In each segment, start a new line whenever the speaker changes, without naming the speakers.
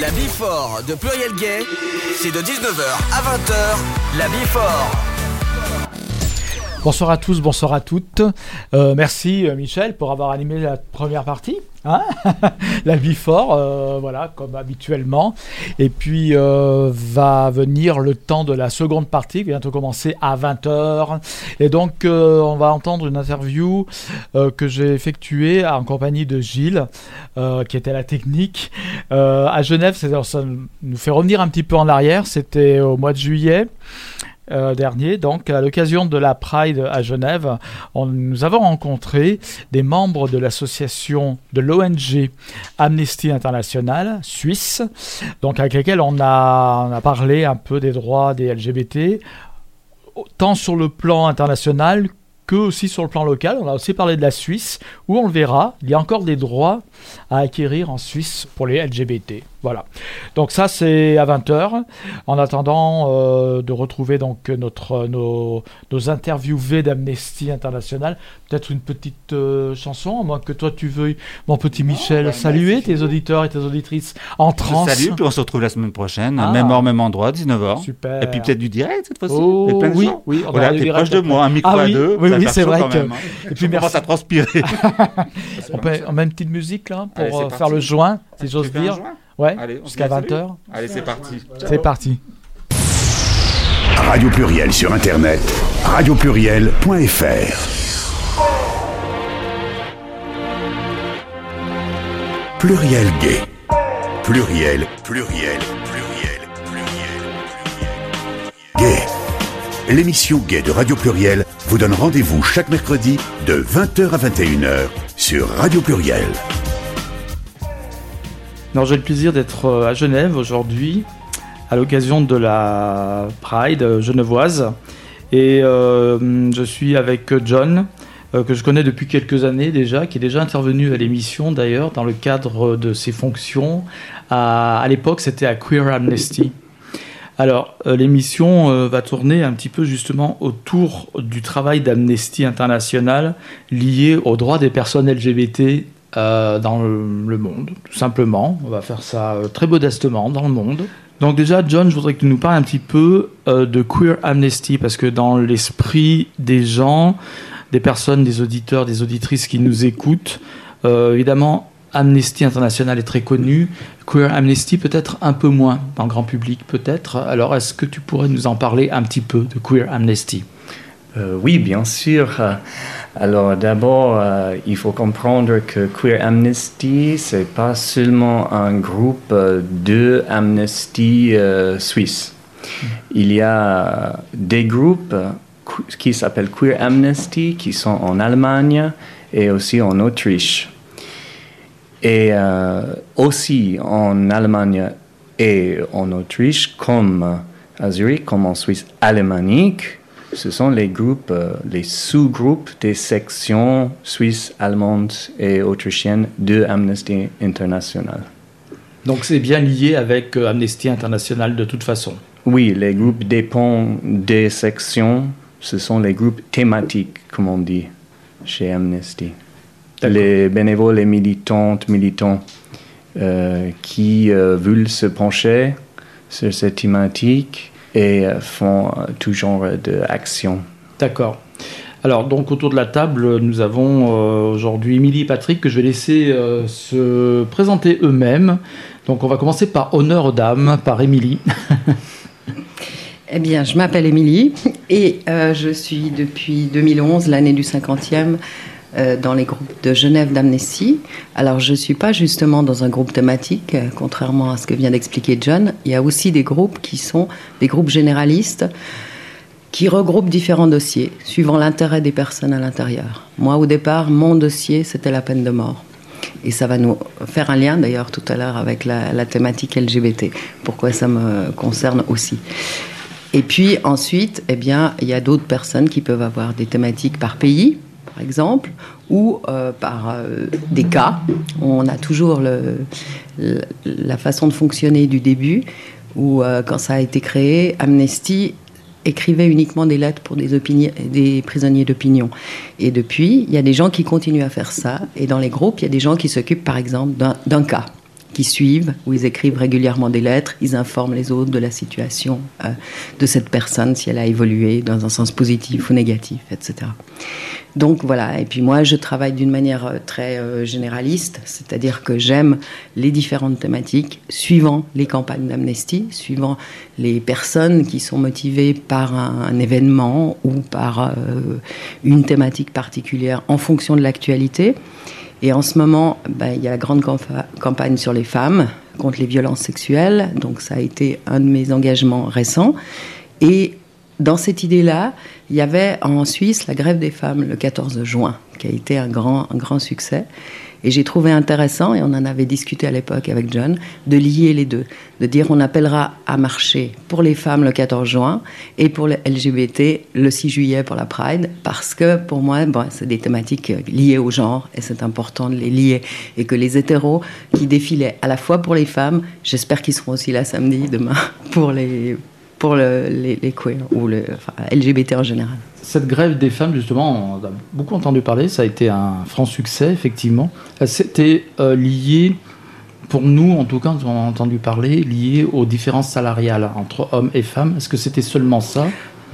La Bifort de Pluriel Gay, c'est de 19h à 20h, la Bifort.
Bonsoir à tous, bonsoir à toutes. Euh, merci euh, Michel pour avoir animé la première partie. Hein la vie fort, euh, voilà, comme habituellement. Et puis va venir le temps de la seconde partie, qui va bientôt commencer à 20h. Et donc on va entendre une interview que j'ai effectuée en compagnie de Gilles, qui était la technique, à Genève. Ça nous fait revenir un petit peu en arrière. C'était au mois de juillet. Euh, dernier, donc à l'occasion de la Pride à Genève, nous avons rencontré des membres de l'association de l'ONG Amnesty International suisse, donc avec lesquels on a, on a parlé un peu des droits des LGBT, tant sur le plan international que aussi sur le plan local. On a aussi parlé de la Suisse, où on le verra, il y a encore des droits à acquérir en Suisse pour les LGBT. Voilà. Donc ça c'est à 20h. En attendant euh, de retrouver donc notre nos, nos interviewés d'Amnesty International, peut-être une petite euh, chanson, à moins que toi tu veuilles, mon petit Michel,
bah,
saluer tes auditeurs et tes auditrices en trans.
Salut, puis on se retrouve la semaine prochaine, ah. même heure, même endroit, 19h.
Super.
Et puis peut-être du direct cette fois-ci.
Oh, oui, oui,
on voilà, t'es proche de moi, un micro
ah,
à
oui,
deux.
Oui, oui, c'est vrai que.
Même, hein. Et puis merci. à transpirer.
on, peut, on met une petite musique là pour Allez, euh, faire le joint, si j'ose dire. Ouais, jusqu'à 20h.
Allez, c'est parti.
C'est parti.
Radio Pluriel sur Internet, radiopluriel.fr. Pluriel gay. Pluriel, pluriel, pluriel, pluriel, pluriel. Gay. L'émission Gay de Radio Pluriel vous donne rendez-vous chaque mercredi de 20h à 21h sur Radio Pluriel.
J'ai le plaisir d'être euh, à Genève aujourd'hui à l'occasion de la Pride genevoise et euh, je suis avec John euh, que je connais depuis quelques années déjà, qui est déjà intervenu à l'émission d'ailleurs dans le cadre de ses fonctions. À, l'époque c'était à Queer Amnesty. Alors, euh, l'émission euh, va tourner un petit peu justement autour du travail d'Amnesty International lié aux droits des personnes LGBT euh, dans le, monde, tout simplement. On va faire ça euh, très modestement dans le monde. Donc déjà, John, je voudrais que tu nous parles un petit peu euh, de Queer Amnesty, parce que dans l'esprit des gens, des personnes, des auditeurs, des auditrices qui nous écoutent, évidemment, Amnesty International est très connu, Queer Amnesty peut-être un peu moins dans le grand public peut-être. Alors est-ce que tu pourrais nous en parler un petit peu de Queer Amnesty?
Euh, Oui, bien sûr. Alors d'abord, euh, il faut comprendre que Queer Amnesty, c'est pas seulement un groupe de Amnesty euh, suisse. Il y a des groupes qui s'appellent Queer Amnesty qui sont en Allemagne et aussi en Autriche. Et euh, aussi en Allemagne et en Autriche, comme à Zurich, comme en Suisse alémanique, ce sont les groupes, euh, les sous-groupes des sections suisses, allemandes et autrichiennes de Amnesty International.
Donc c'est bien lié avec euh, Amnesty International de toute façon
Oui, les groupes dépendent des sections. Ce sont les groupes thématiques, comme on dit, chez Amnesty les bénévoles et militantes, militants euh, qui veulent se pencher sur cette thématique et euh, font tout genre d'actions.
D'accord. Alors, donc, autour de la table, nous avons euh, aujourd'hui Émilie et Patrick que je vais laisser euh, se présenter eux-mêmes. Donc, on va commencer par honneur aux dames, par Émilie.
eh bien, je m'appelle Émilie et euh, je suis depuis 2011, l'année du 50e, euh, dans les groupes de Genève d'Amnesty. Alors, je ne suis pas justement dans un groupe thématique, euh, contrairement à ce que vient d'expliquer John. Il y a aussi des groupes qui sont des groupes généralistes qui regroupent différents dossiers, suivant l'intérêt des personnes à l'intérieur. Moi, au départ, mon dossier, c'était la peine de mort. Et ça va nous faire un lien d'ailleurs tout à l'heure avec la, la, thématique LGBT, pourquoi ça me concerne aussi. Et puis ensuite, eh bien, il y a d'autres personnes qui peuvent avoir des thématiques par pays, par exemple, ou euh, par euh, des cas. On a toujours la façon de fonctionner du début, où euh, quand ça a été créé, Amnesty écrivait uniquement des lettres pour des prisonniers d'opinion. Et depuis, il y a des gens qui continuent à faire ça. Et dans les groupes, il y a des gens qui s'occupent, par exemple, d'un cas. Qui suivent, où ils écrivent régulièrement des lettres, ils informent les autres de la situation euh, de cette personne, si elle a évolué dans un sens positif ou négatif, etc. Donc voilà, et puis moi je travaille d'une manière euh, très euh, généraliste, c'est-à-dire que j'aime les différentes thématiques suivant les campagnes d'amnestie, suivant les personnes qui sont motivées par un, événement ou par une thématique particulière en fonction de l'actualité. Et en ce moment, ben, il y a la grande campagne sur les femmes contre les violences sexuelles. Donc ça a été un de mes engagements récents. Et dans cette idée-là, il y avait en Suisse la grève des femmes le 14 juin, qui a été un grand, un grand succès. Et j'ai trouvé intéressant, et on en avait discuté à l'époque avec John, de lier les deux. De dire on appellera à marcher pour les femmes le 14 juin et pour les LGBT le 6 juillet pour la Pride, parce que pour moi, bon, c'est des thématiques liées au genre et c'est important de les lier. Et que les hétéros qui défilaient à la fois pour les femmes, j'espère qu'ils seront aussi là samedi, demain, pour les, pour les, les queers ou le, LGBT en général.
Cette grève des femmes, justement, on a beaucoup entendu parler, ça a été un franc succès, effectivement. C'était euh, lié, pour nous en tout cas, on a entendu parler, lié aux différences salariales entre hommes et femmes. Est-ce que c'était seulement ça?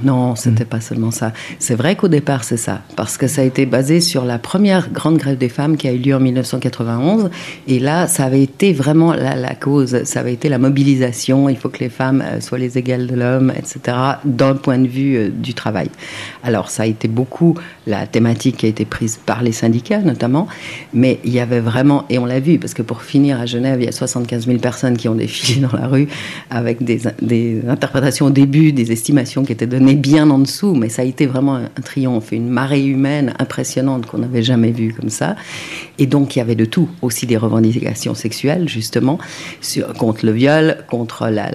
Non, ce n'était pas seulement ça. C'est vrai qu'au départ, c'est ça, parce que ça a été basé sur la première grande grève des femmes qui a eu lieu en 1991. Et là, ça avait été vraiment la, cause, ça avait été la mobilisation. Il faut que les femmes euh, soient les égales de l'homme, etc., d'un point de vue euh, du travail. Alors, ça a été beaucoup la thématique qui a été prise par les syndicats, notamment. Mais il y avait vraiment, et on l'a vu, parce que pour finir à Genève, il y a 75 000 personnes qui ont défilé dans la rue avec des, des interprétations au début, des estimations qui étaient données bien en dessous, mais ça a été vraiment un, triomphe, une marée humaine impressionnante qu'on n'avait jamais vue comme ça. Et donc il y avait de tout, aussi des revendications sexuelles justement, sur, contre le viol, contre la,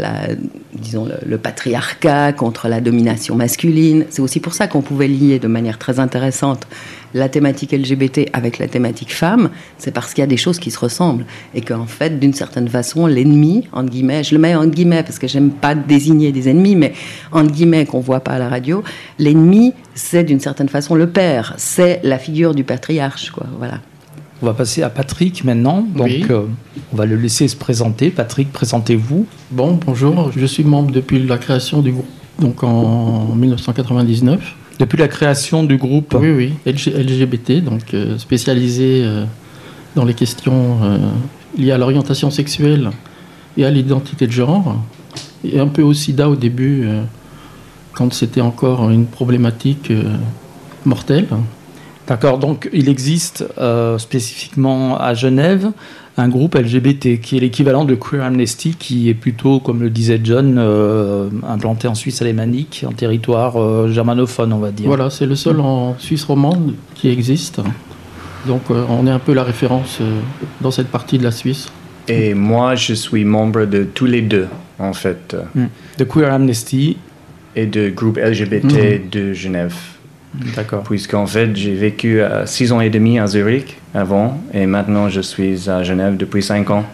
disons le, patriarcat, contre la domination masculine. C'est aussi pour ça qu'on pouvait lier de manière très intéressante la thématique LGBT avec la thématique femme, c'est parce qu'il y a des choses qui se ressemblent et qu'en fait, d'une certaine façon, l'ennemi, entre guillemets, je le mets en guillemets parce que j'aime pas désigner des ennemis, mais en guillemets qu'on voit pas à la radio, l'ennemi, c'est d'une certaine façon le père, c'est la figure du patriarche, quoi. Voilà.
On va passer à Patrick maintenant. Donc, euh, on va le laisser se présenter. Patrick, présentez-vous.
Bon, bonjour. Je suis membre depuis la création du groupe, donc en 1999.
Depuis la création du groupe
Oui, oui, LGBT, donc euh, spécialisé euh, dans les questions liées à l'orientation sexuelle et à l'identité de genre. Et un peu au sida au début, quand c'était encore une problématique mortelle.
D'accord, donc il existe euh, spécifiquement à Genève un groupe LGBT qui est l'équivalent de Queer Amnesty, qui est plutôt, comme le disait John, euh, implanté en Suisse alémanique, en territoire euh, germanophone, on va dire.
Voilà, c'est le seul en Suisse romande qui existe. Donc on est un peu la référence dans cette partie de la Suisse.
Et moi, je suis membre de tous les deux, en fait.
Hmm. De Queer Amnesty.
Et de groupe LGBT hmm. de Genève.
D'accord.
Puisqu'en fait, j'ai vécu euh, six ans et demi à Zurich avant, et maintenant je suis à Genève depuis cinq ans.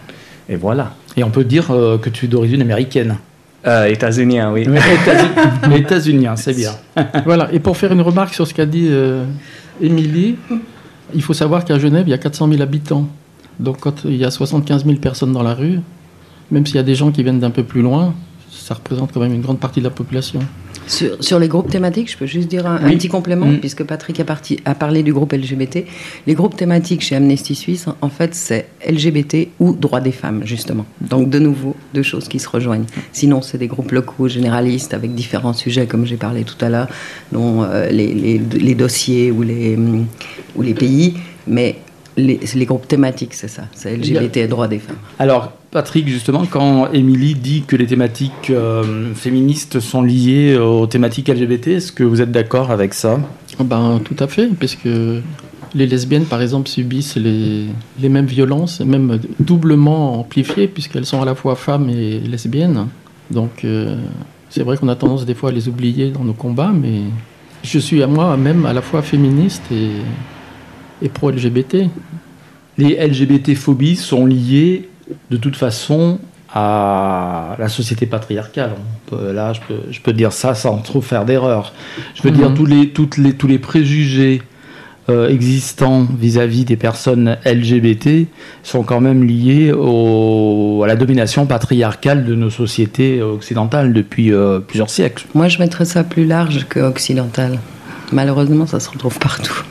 Et voilà.
Et on peut dire euh, que tu es d'origine américaine
euh, États-unien, oui.
États-unien, c'est bien.
voilà. Et pour faire une remarque sur ce qu'a dit Émilie, il faut savoir qu'à Genève, il y a 400 000 habitants. Donc quand il y a 75 000 personnes dans la rue, même s'il y a des gens qui viennent d'un peu plus loin, ça représente quand même une grande partie de la population.
Sur, les groupes thématiques, je peux juste dire un, petit complément, mm. puisque Patrick a, parti, a, parlé du groupe LGBT. Les groupes thématiques chez Amnesty Suisse, en fait, c'est LGBT ou droits des femmes, justement. Donc, de nouveau, deux choses qui se rejoignent. Sinon, c'est des groupes locaux, généralistes, avec différents sujets, comme j'ai parlé tout à l'heure, dont euh, les, les, dossiers ou les, ou les pays. Mais les, les, groupes thématiques, c'est ça, c'est LGBT et droits des femmes.
Alors, Patrick, justement, quand Émilie dit que les thématiques euh, féministes sont liées aux thématiques LGBT, est-ce que vous êtes d'accord avec ça?
Ben, Tout à fait, puisque les lesbiennes, par exemple, subissent les, les mêmes violences, même doublement amplifiées, puisqu'elles sont à la fois femmes et lesbiennes. Donc, euh, c'est vrai qu'on a tendance des fois à les oublier dans nos combats, mais je suis à moi-même à la fois féministe et, et pro-LGBT.
Les LGBT-phobies sont liées de toute façon à la société patriarcale. là, je peux, je peux, dire ça sans trop faire d'erreur. Je veux dire, mhm. tous les, toutes les, tous les préjugés euh, existants vis-à-vis des personnes LGBT sont quand même liés à la domination patriarcale de nos sociétés occidentales depuis euh, plusieurs siècles.
Moi, je mettrais ça plus large que occidental. Malheureusement, ça se retrouve partout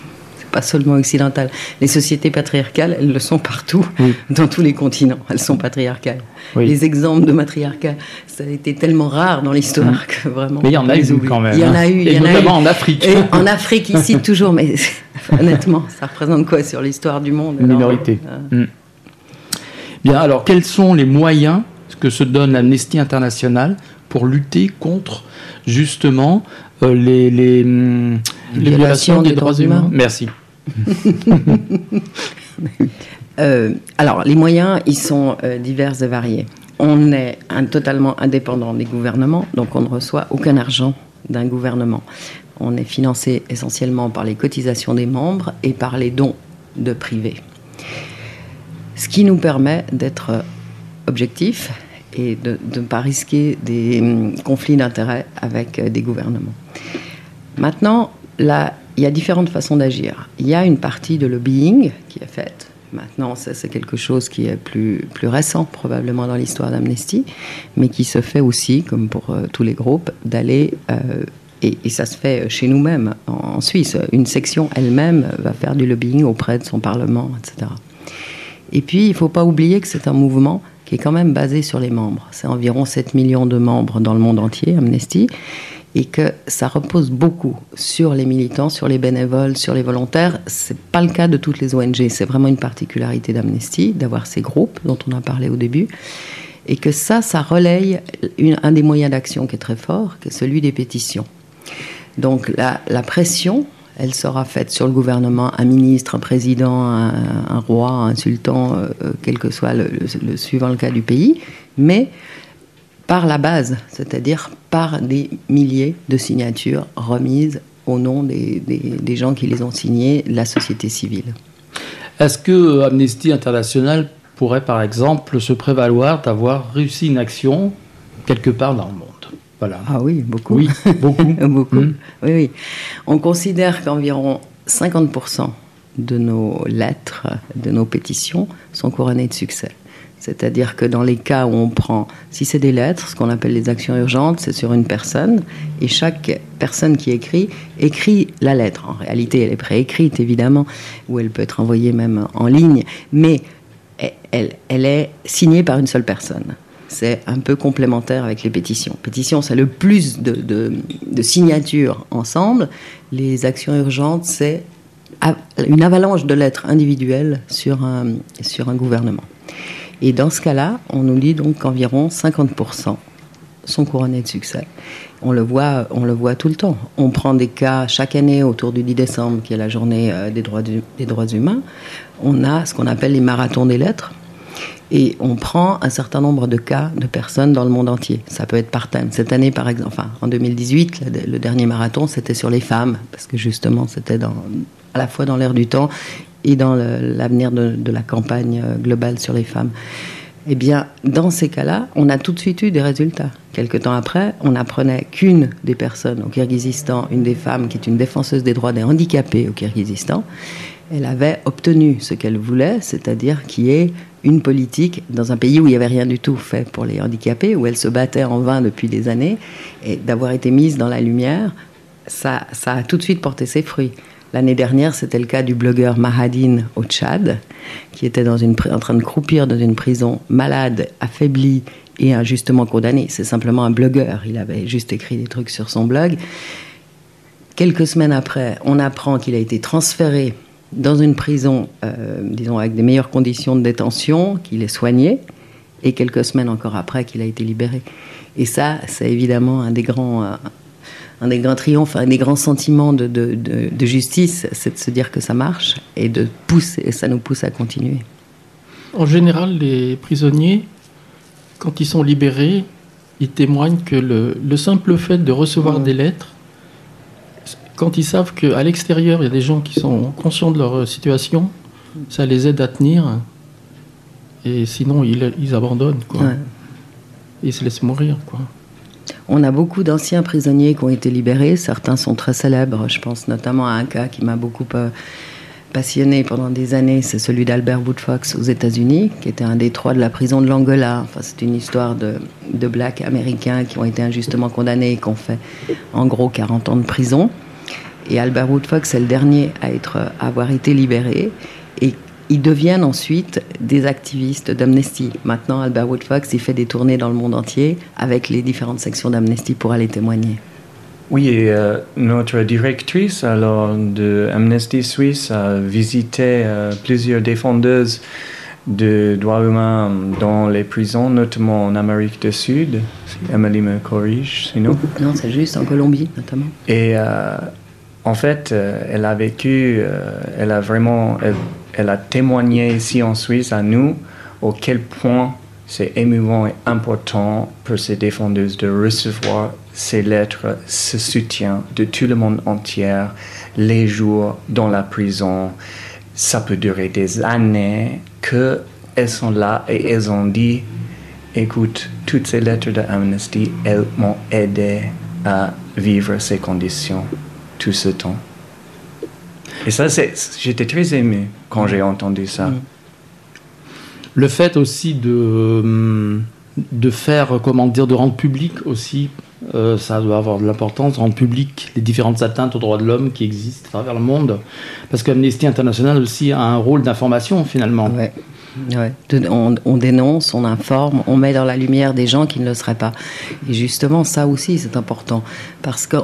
pas seulement occidentale. Les sociétés patriarcales, elles le sont partout, dans tous les continents. Elles sont patriarcales. Les exemples de matriarcat, ça a été tellement rare dans l'histoire mm. que vraiment.
Mais il y en a eu quand même.
Il y en a hein. eu.
Et notamment en Afrique.
en Afrique, ici, toujours. Mais honnêtement, ça représente quoi sur l'histoire du monde
Une minorité. Euh, mm. Bien, alors quels sont les moyens que se donne Amnesty International pour lutter contre justement les, les,
hum, violations des, droits, humains.
Merci.
Euh, alors, les moyens, ils sont euh, divers et variés. On est totalement indépendant des gouvernements, donc on ne reçoit aucun argent d'un gouvernement. On est financé essentiellement par les cotisations des membres et par les dons de privés. Ce qui nous permet d'être objectif et de ne pas risquer des hum, conflits d'intérêts avec des gouvernements. Maintenant, là, il y a différentes façons d'agir. Il y a une partie de lobbying qui est faite. Maintenant, c'est quelque chose qui est plus, plus récent probablement dans l'histoire d'Amnesty, mais qui se fait aussi, comme pour euh, tous les groupes, d'aller, euh, et, ça se fait chez nous-mêmes, en, Suisse. Une section elle-même va faire du lobbying auprès de son Parlement, etc. Et puis, il ne faut pas oublier que c'est un mouvement qui est quand même basé sur les membres. C'est environ 7 millions de membres dans le monde entier, Amnesty et que ça repose beaucoup sur les militants, sur les bénévoles, sur les volontaires. C'est pas le cas de toutes les ONG. C'est vraiment une particularité d'Amnesty d'avoir ces groupes dont on a parlé au début, et que ça, ça relaye un des moyens d'action qui est très fort, qui est celui des pétitions. Donc la, pression, elle sera faite sur le gouvernement, un ministre, un président, un, roi, un sultan, euh, quel que soit le, le, suivant le cas du pays, mais par la base, c'est-à-dire par des milliers de signatures remises au nom des, gens qui les ont signées, la société civile.
Est-ce que Amnesty International pourrait par exemple se prévaloir d'avoir réussi une action quelque part dans le monde?
Voilà. Ah oui, beaucoup.
Oui, beaucoup.
beaucoup. Hmm. Oui, oui. On considère qu'environ 50% de nos lettres, de nos pétitions sont couronnées de succès. C'est-à-dire que dans les cas où on prend, si c'est des lettres, ce qu'on appelle les actions urgentes, c'est sur une personne, et chaque personne qui écrit écrit la lettre. En réalité, elle est préécrite, évidemment, ou elle peut être envoyée même en ligne, mais elle, est signée par une seule personne. C'est un peu complémentaire avec les pétitions. Pétitions, c'est le plus de, de signatures ensemble. Les actions urgentes, c'est une avalanche de lettres individuelles sur un, sur un gouvernement. Et dans ce cas-là, on nous dit donc qu'environ 50% sont couronnés de succès. On le, voit, on le voit tout le temps. On prend des cas chaque année autour du 10 décembre, qui est la journée euh, des droits, des droits humains. On a ce qu'on appelle les marathons des lettres. Et on prend un certain nombre de cas de personnes dans le monde entier. Ça peut être par thème. Cette année, par exemple, enfin, en 2018, le, dernier marathon, c'était sur les femmes, parce que justement, c'était à la fois dans l'air du temps et dans l'avenir de, la campagne euh, globale sur les femmes. Eh bien, dans ces cas-là, on a tout de suite eu des résultats. Quelque temps après, on apprenait qu'une des personnes au Kyrgyzstan, une des femmes qui est une défenseuse des droits des handicapés au Kyrgyzstan, elle avait obtenu ce qu'elle voulait, c'est-à-dire qu'il y ait une politique dans un pays où il n'y avait rien du tout fait pour les handicapés, où elle se battait en vain depuis des années, et d'avoir été mise dans la lumière, ça a tout de suite porté ses fruits. L'année dernière, c'était le cas du blogueur Mahadine au Tchad, qui était en train de croupir dans une prison malade, affaibli et injustement condamné. C'est simplement un blogueur. Il avait juste écrit des trucs sur son blog. Quelques semaines après, on apprend qu'il a été transféré dans une prison, euh, disons, avec des meilleures conditions de détention, qu'il est soigné, et quelques semaines encore après qu'il a été libéré. Et ça, c'est évidemment un des grands, euh, un des grands triomphes, un des grands sentiments de, de, de, justice, c'est de se dire que ça marche et de pousser, ça nous pousse à continuer.
En général, les prisonniers, quand ils sont libérés, ils témoignent que le, le simple fait de recevoir mmh. des lettres, quand ils savent qu'à l'extérieur, il y a des gens qui sont conscients de leur situation, ça les aide à tenir. Et sinon, ils, ils abandonnent. Quoi. Ils se laissent mourir. Quoi.
On a beaucoup d'anciens prisonniers qui ont été libérés. Certains sont très célèbres. Je pense notamment à un cas qui m'a beaucoup euh, passionné pendant des années. C'est celui d'Albert Woodfox aux États-Unis, qui était un des trois de la prison de l'Angola. Enfin, c'est une histoire de, blacks américains qui ont été injustement condamnés et qui ont fait en gros 40 ans de prison. Et Albert Woodfox est le dernier à, être, avoir été libéré. Ils deviennent ensuite des activistes d'Amnesty. Maintenant, Albert Woodfox, il fait des tournées dans le monde entier avec les différentes sections d'Amnesty pour aller témoigner.
Oui, et euh, notre directrice alors de Amnesty Suisse a visité euh, plusieurs défendeuses de droits humains dans les prisons, notamment en Amérique du Sud. Si Emily me corrige, sinon.
Non, c'est juste en Colombie, notamment.
Et euh, en fait, elle a vécu, elle a vraiment, elle a témoigné ici en Suisse à nous au quel point c'est émouvant et important pour ces défendeuses de recevoir ces lettres, ce soutien de tout le monde entier, les jours dans la prison. Ça peut durer des années que elles sont là et elles ont dit, écoute, toutes ces lettres d'Amnesty, elles m'ont aidé à vivre ces conditions tout ce temps. Et ça, j'étais très ému quand j'ai entendu ça. Mm.
Le fait aussi de, hum, de faire, comment dire, de rendre public aussi, euh, ça doit avoir de l'importance, rendre public les différentes atteintes aux droits de l'homme qui existent à travers le monde. Parce qu'Amnesty International aussi a un rôle d'information finalement.
Ouais. Ouais. On, on, dénonce, on informe, on met dans la lumière des gens qui ne le seraient pas. Et justement, ça aussi, c'est important. Parce que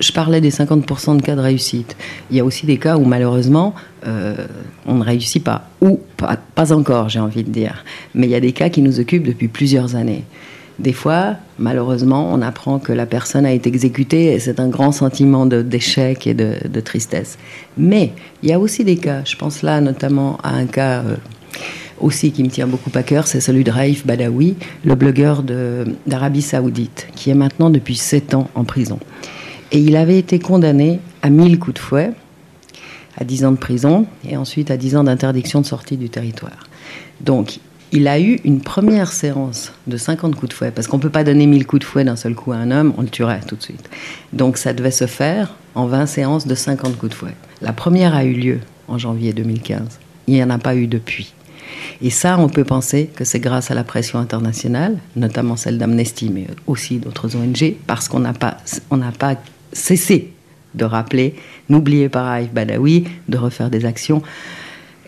je parlais des 50% de cas de réussite. Il y a aussi des cas où malheureusement euh, on ne réussit pas, ou pas, encore, j'ai envie de dire. Mais il y a des cas qui nous occupent depuis plusieurs années. Des fois, malheureusement, on apprend que la personne a été exécutée et c'est un grand sentiment d'échec et de, tristesse. Mais il y a aussi des cas, je pense là notamment à un cas euh, aussi qui me tient beaucoup à cœur, c'est celui de Raif Badawi, le blogueur d'Arabie Saoudite, qui est maintenant depuis 7 ans en prison. Et il avait été condamné à 1000 coups de fouet, à 10 ans de prison et ensuite à 10 ans d'interdiction de sortie du territoire. Donc, il a eu une première séance de 50 coups de fouet, parce qu'on ne peut pas donner 1000 coups de fouet d'un seul coup à un homme, on le tuerait tout de suite. Donc ça devait se faire en 20 séances de 50 coups de fouet. La première a eu lieu en janvier 2015. Il n'y en a pas eu depuis. Et ça, on peut penser que c'est grâce à la pression internationale, notamment celle d'Amnesty, mais aussi d'autres ONG, parce qu'on n'a pas, pas cesser de rappeler, n'oubliez pas Raif Badawi, de refaire des actions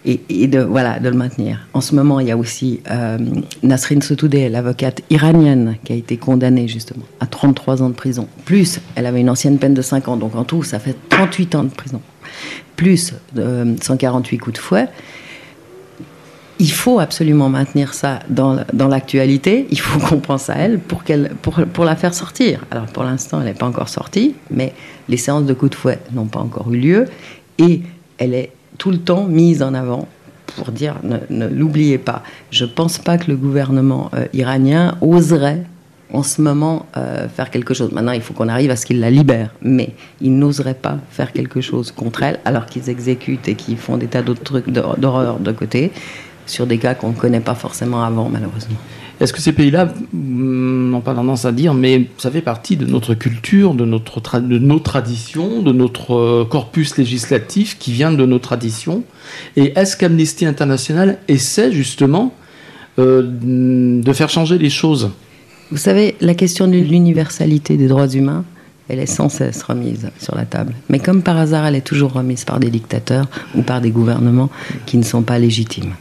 et, de, voilà, de le maintenir. En ce moment, il y a aussi euh, Nasrin Sotoudeh, l'avocate iranienne, qui a été condamnée justement à 33 ans de prison. Plus, elle avait une ancienne peine de 5 ans, donc en tout, ça fait 38 ans de prison. Plus 148 coups de fouet il faut absolument maintenir ça dans, dans l'actualité. Il faut qu'on pense à elle pour, qu'elle, pour, pour la faire sortir. Alors pour l'instant, elle n'est pas encore sortie, mais les séances de coups de fouet n'ont pas encore eu lieu. Et elle est tout le temps mise en avant pour dire ne, l'oubliez pas. Je ne pense pas que le gouvernement euh, iranien oserait en ce moment euh, faire quelque chose. Maintenant, il faut qu'on arrive à ce qu'il la libère, mais il n'oserait pas faire quelque chose contre elle alors qu'ils exécutent et qu'ils font des tas d'autres trucs d'horreur de côté sur des cas qu'on ne connaît pas forcément avant, malheureusement.
Est-ce que ces pays-là mm, n'ont pas tendance à dire, mais ça fait partie de notre culture, de, notre de nos traditions, de notre euh, corpus législatif qui vient de nos traditions? Et est-ce qu'Amnesty International essaie justement euh, de faire changer les choses?
Vous savez, la question de l'universalité des droits humains, elle est sans cesse remise sur la table. Mais comme par hasard, elle est toujours remise par des dictateurs ou par des gouvernements qui ne sont pas légitimes.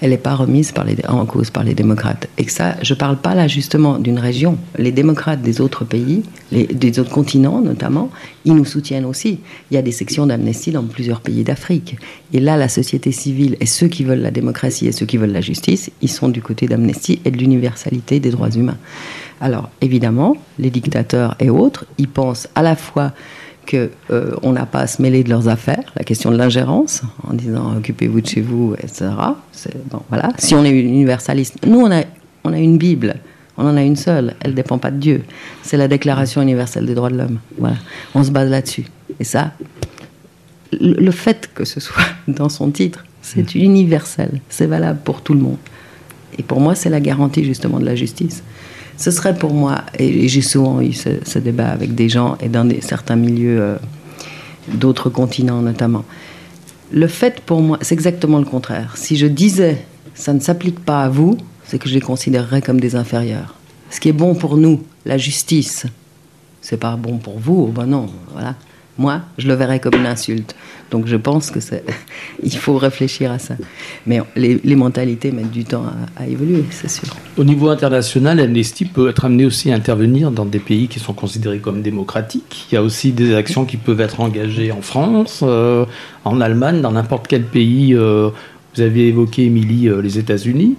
Elle n'est pas remise par les, en cause par les démocrates. Et ça, je ne parle pas là justement d'une région. Les démocrates des autres pays, des autres continents notamment, ils nous soutiennent aussi. Il y a des sections d'amnesty dans plusieurs pays d'Afrique. Et là, la société civile et ceux qui veulent la démocratie et ceux qui veulent la justice, ils sont du côté d'amnesty et de l'universalité des droits humains. Alors évidemment, les dictateurs et autres, ils pensent à la fois qu'on euh, n'a pas à se mêler de leurs affaires, la question de l'ingérence, en disant occupez-vous de chez vous, etc. Bon, voilà. Si on est universaliste, nous on a, on a une Bible, on en a une seule, elle ne dépend pas de Dieu. C'est la Déclaration universelle des droits de l'homme. Voilà. On se base là-dessus. Et ça, le fait que ce soit dans son titre, c'est mmh. universel, c'est valable pour tout le monde. Et pour moi, c'est la garantie justement de la justice ce serait pour moi, et, j'ai souvent eu ce, débat avec des gens et dans certains milieux euh, d'autres continents notamment. Le fait pour moi, c'est exactement le contraire. Si je disais ça ne s'applique pas à vous, c'est que je les considérerais comme des inférieurs. Ce qui est bon pour nous, la justice, c'est pas bon pour vous, ben non, voilà. Moi, je le verrais comme une insulte. Donc je pense que il faut réfléchir à ça. Mais les, mentalités mettent du temps à, évoluer, c'est sûr.
Au niveau international, Amnesty peut être amené aussi à intervenir dans des pays qui sont considérés comme démocratiques. Il y a aussi des actions qui peuvent être engagées en France, euh, en Allemagne, dans n'importe quel pays. Euh, vous avez évoqué, Émilie, euh, les États-Unis.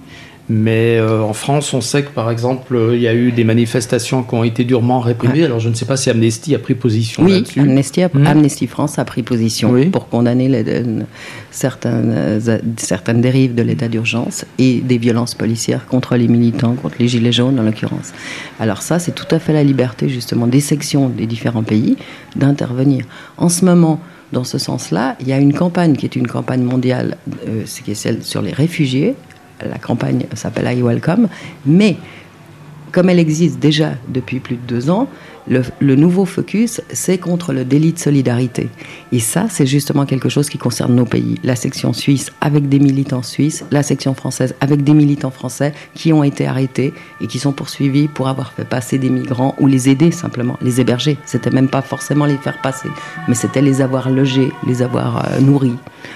Mais euh, en France, on sait que par exemple, euh, il y a eu des manifestations qui ont été durement réprimées. Alors je ne sais pas si Amnesty a pris position
oui, là-dessus. Amnesty, hmm. Amnesty, France a pris position pour condamner les, certaines, certaines dérives de l'état d'urgence et des violences policières contre les militants, contre les gilets jaunes en l'occurrence. Alors ça, c'est tout à fait la liberté justement des sections des différents pays d'intervenir. En ce moment, dans ce sens-là, il y a une campagne qui est une campagne mondiale, euh, qui est celle sur les réfugiés. La campagne s'appelle I Welcome, mais comme elle existe déjà depuis plus de deux ans, le, nouveau focus, c'est contre le délit de solidarité. Et ça, c'est justement quelque chose qui concerne nos pays. La section suisse avec des militants suisses, la section française avec des militants français qui ont été arrêtés et qui sont poursuivis pour avoir fait passer des migrants ou les aider simplement, les héberger. C'était même pas forcément les faire passer, mais c'était les avoir logés, les avoir euh, nourris.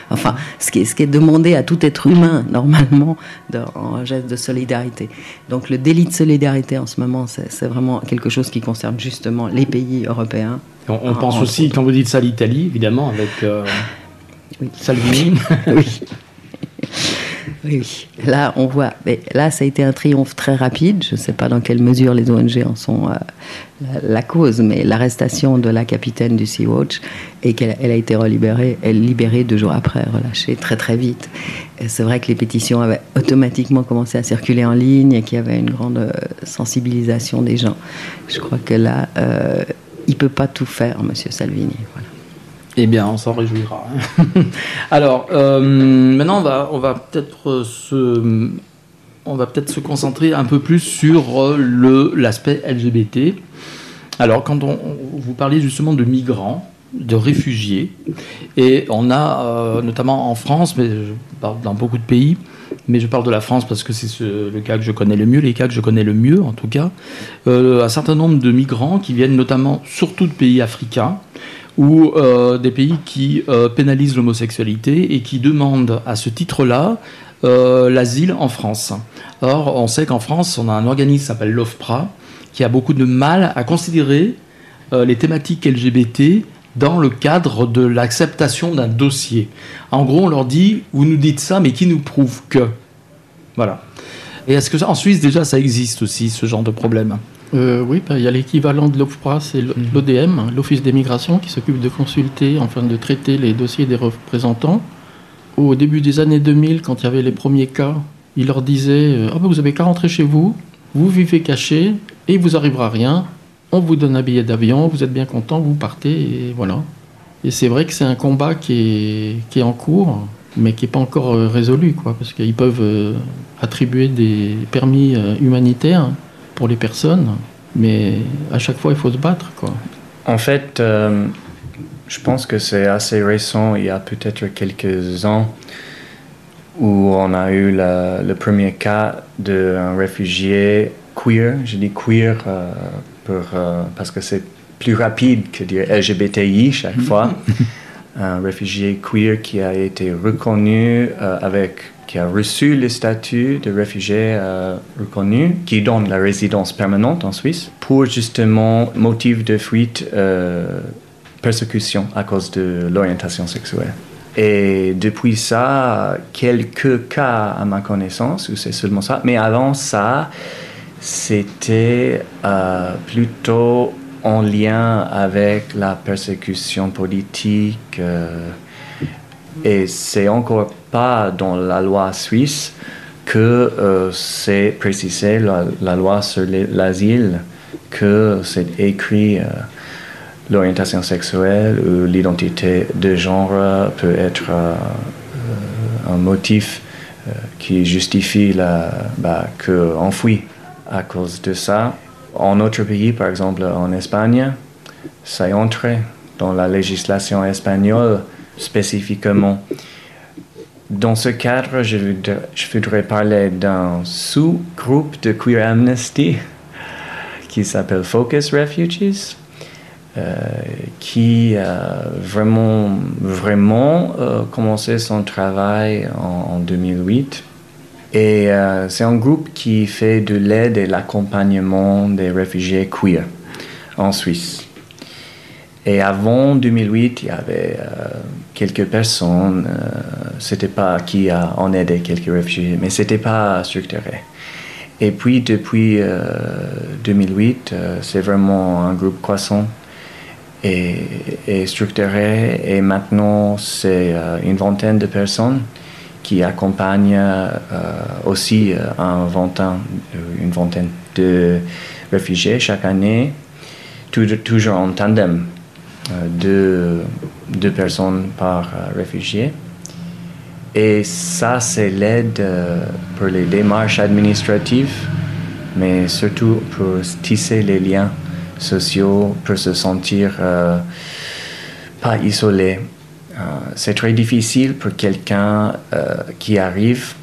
Enfin, ce qui, est, ce qui est demandé à tout être humain, normalement, en geste de solidarité. Donc le délit de solidarité en ce moment, c'est vraiment quelque chose qui concerne justement les pays européens.
On, pense aussi, quand vous dites ça, l'Italie, évidemment, avec euh, Salvini.
oui. Oui, là on voit, mais là ça a été un triomphe très rapide. Je ne sais pas dans quelle mesure les ONG en sont euh, la, cause, mais l'arrestation de la capitaine du Sea-Watch et qu'elle elle a été relibérée, elle libérée deux jours après, relâchée très très vite. C'est vrai que les pétitions avaient automatiquement commencé à circuler en ligne et qu'il y avait une grande euh, sensibilisation des gens. Je crois que là, euh, il ne peut pas tout faire, Monsieur Salvini. Voilà.
Eh bien, on s'en réjouira. Alors, euh, maintenant, on va, peut-être se, on va peut-être se concentrer un peu plus sur euh, le l'aspect LGBT. Alors, quand on, vous parlez justement de migrants, de réfugiés, et on a euh, notamment en France, mais je parle dans beaucoup de pays, mais je parle de la France parce que c'est le cas que je connais le mieux, les cas que je connais le mieux en tout cas, un certain nombre de migrants qui viennent notamment surtout de pays africains ou euh, des pays qui euh, pénalisent l'homosexualité et qui demandent à ce titre-là euh, l'asile en France. Or, on sait qu'en France, on a un organisme qui s'appelle l'OFPRA, qui a beaucoup de mal à considérer les thématiques LGBT dans le cadre de l'acceptation d'un dossier. En gros, on leur dit, vous nous dites ça, mais qui nous prouve que? Voilà. Et est-ce que en Suisse, déjà, ça existe aussi, ce genre de problème?
Euh, oui, bah, il y a l'équivalent de l'OFPRA, c'est l'ODM, mhm. l'Office des migrations, qui s'occupe de consulter, enfin de traiter les dossiers des représentants. Au début des années 2000, quand il y avait les premiers cas, il leur disait euh, ah, bah, Vous n'avez qu'à rentrer chez vous, vous vivez caché, et il vous arrivera rien. On vous donne un billet d'avion, vous êtes bien content, vous partez, et voilà. Et c'est vrai que c'est un combat qui est, qui est en cours, mais qui n'est pas encore euh, résolu, quoi, parce qu'ils peuvent attribuer des permis humanitaires pour les personnes, mais à chaque fois, il faut se battre. Quoi.
En fait, euh, je pense que c'est assez récent, il y a peut-être quelques ans, où on a eu le premier cas d'un réfugié queer. Je dis queer euh, pour, euh, parce que c'est plus rapide que dire LGBTI chaque fois. un réfugié queer qui a été reconnu avec qui a reçu le statut de réfugié euh, reconnu, qui donne la résidence permanente en Suisse, pour justement motif de fuite, euh, persécution à cause de l'orientation sexuelle. Et depuis ça, quelques cas à ma connaissance, où c'est seulement ça, mais avant ça, c'était euh, plutôt en lien avec la persécution politique. et c'est encore pas dans la loi suisse que euh, c'est précisé, la, loi sur l'asile, que c'est écrit euh, l'orientation sexuelle ou l'identité de genre peut être euh, un motif qui justifie la, bah, qu'on fuit à cause de ça. En autre pays, par exemple en Espagne, ça est entré dans la législation espagnole spécifiquement. Dans ce cadre, je voudrais, parler d'un sous-groupe de Queer Amnesty qui s'appelle Focus Refugees, euh, qui a vraiment, vraiment euh, commencé son travail en, 2008. Et euh, c'est un groupe qui fait de l'aide et l'accompagnement des réfugiés queer en Suisse. Et avant 2008, il y avait euh, quelques personnes, euh, c'était pas qui a en aidé quelques réfugiés, mais c'était pas structuré. Et puis depuis 2008, euh, c'est vraiment un groupe croissant et, structuré. Et maintenant, c'est une vingtaine de personnes qui accompagnent aussi une vingtaine de réfugiés chaque année, toujours en tandem deux, deux, personnes par euh, réfugié. Et ça, c'est l'aide euh, pour les démarches administratives, mais surtout pour tisser les liens sociaux, pour se sentir euh, pas isolé. c'est très difficile pour quelqu'un qui arrive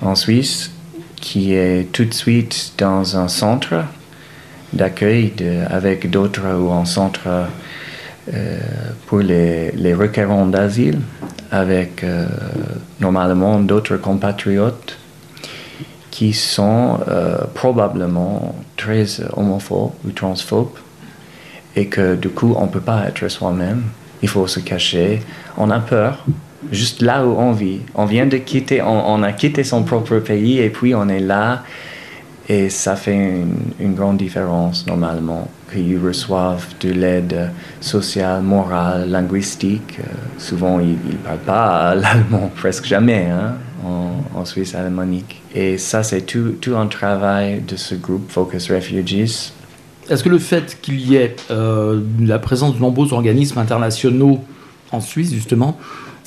en Suisse, qui est tout de suite dans un centre d'accueil avec d'autres ou un centre pour les, les requérants d'asile avec euh, normalement d'autres compatriotes qui sont euh, probablement très homophobes ou transphobes et que du coup on ne peut pas être soi-même, il faut se cacher, on a peur, juste là où on vit. On vient de quitter, on a quitté son propre pays et puis on est là. Et ça fait une, grande différence normalement qu'ils reçoivent de l'aide sociale, morale, linguistique. Euh, souvent, ils ne parlent pas l'allemand, presque jamais, hein, en, Suisse alémanique. Et ça, c'est tout, un travail de ce groupe Focus Refugees.
Est-ce que le fait qu'il y ait euh, la présence de nombreux organismes internationaux en Suisse, justement,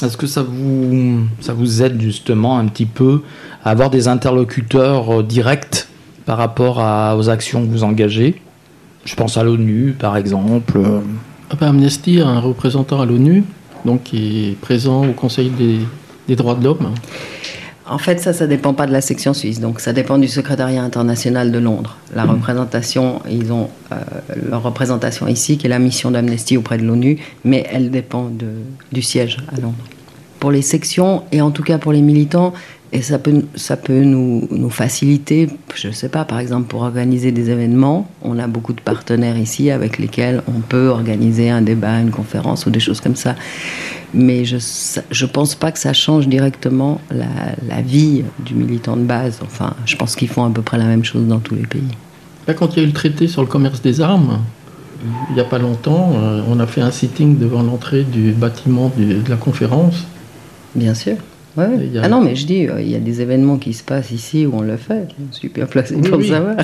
est-ce que ça vous, aide justement un petit peu à avoir des interlocuteurs euh, directs par rapport aux actions que vous engagez? Je pense à l'ONU, par exemple.
Ah ben, Amnesty a un représentant à l'ONU, donc qui est présent au Conseil des, droits de l'homme.
En fait, ça, ça dépend pas de la section suisse. Donc, ça dépend du secrétariat international de Londres. La mmh. représentation, ils ont euh, leur représentation ici, qui est la mission d'Amnesty auprès de l'ONU, mais elle dépend de, du siège à Londres. Pour les sections, et en tout cas pour les militants, et ça peut, ça peut nous, nous faciliter, je ne sais pas, par exemple pour organiser des événements, on a beaucoup de partenaires ici avec lesquels on peut organiser un débat, une conférence ou des choses comme ça. Mais je ne pense pas que ça change directement la, la, vie du militant de base. Enfin, je pense qu'ils font à peu près la même chose dans tous les pays.
Là, quand il y a eu le traité sur le commerce des armes, il n'y a pas longtemps, euh, on a fait un sitting devant l'entrée du bâtiment de la conférence.
Bien sûr. Ah non, mais je dis, euh, il y a des événements qui se passent ici où on le fait. Je suis bien placé pour le savoir.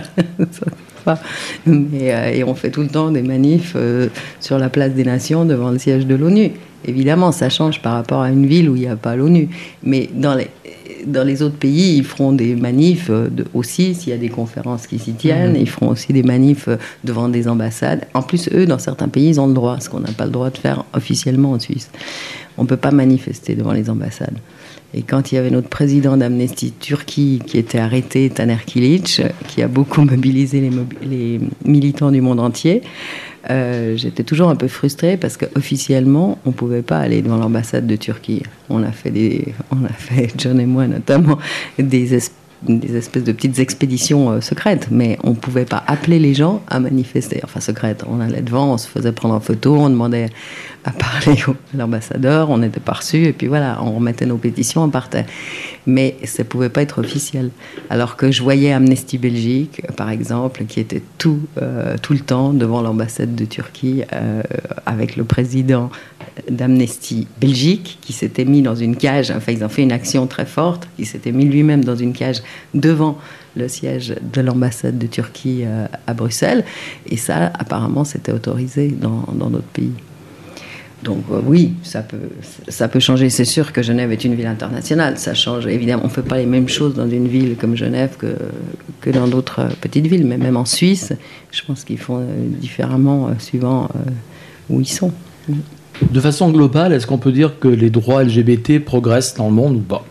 mais, euh, et on fait tout le temps des manifs euh, sur la place des Nations devant le siège de l'ONU. Évidemment, ça change par rapport à une ville où il n'y a pas l'ONU. Mais dans les, dans les autres pays, ils feront des manifs aussi, s'il y a des conférences qui s'y tiennent, mhm. ils feront aussi des manifs devant des ambassades. En plus, eux, dans certains pays, ils ont le droit, ce qu'on n'a pas le droit de faire officiellement en Suisse. On ne peut pas manifester devant les ambassades. Et quand il y avait notre président d'Amnesty Turquie qui était arrêté, Taner Kilic, qui a beaucoup mobilisé les, militants du monde entier, euh, j'étais toujours un peu frustrée parce qu'officiellement, on ne pouvait pas aller devant l'ambassade de Turquie. On a fait, des, on a fait, John et moi notamment, des espèces de petites expéditions euh, secrètes, mais on ne pouvait pas appeler les gens à manifester. Enfin, secrètes. On allait devant, on se faisait prendre en photo, on demandait à parler à l'ambassadeur, on n'était pas reçu, et puis voilà, on remettait nos pétitions, on partait. Mais ça ne pouvait pas être officiel. Alors que je voyais Amnesty Belgique, par exemple, qui était tout, euh, tout le temps devant l'ambassade de Turquie euh, avec le président d'Amnesty Belgique qui s'était mis dans une cage, enfin ils ont fait une action très forte, il s'était mis lui-même dans une cage devant le siège de l'ambassade de Turquie euh, à Bruxelles, et ça apparemment c'était autorisé dans, dans d'autres pays. Donc euh, oui, ça peut, ça peut changer. C'est sûr que Genève est une ville internationale. Ça change évidemment. On ne fait pas les mêmes choses dans une ville comme Genève que, dans d'autres euh, petites villes. Mais même en Suisse, je pense qu'ils font euh, différemment suivant où ils sont.
De façon globale, est-ce qu'on peut dire que les droits LGBT progressent dans le monde ou pas?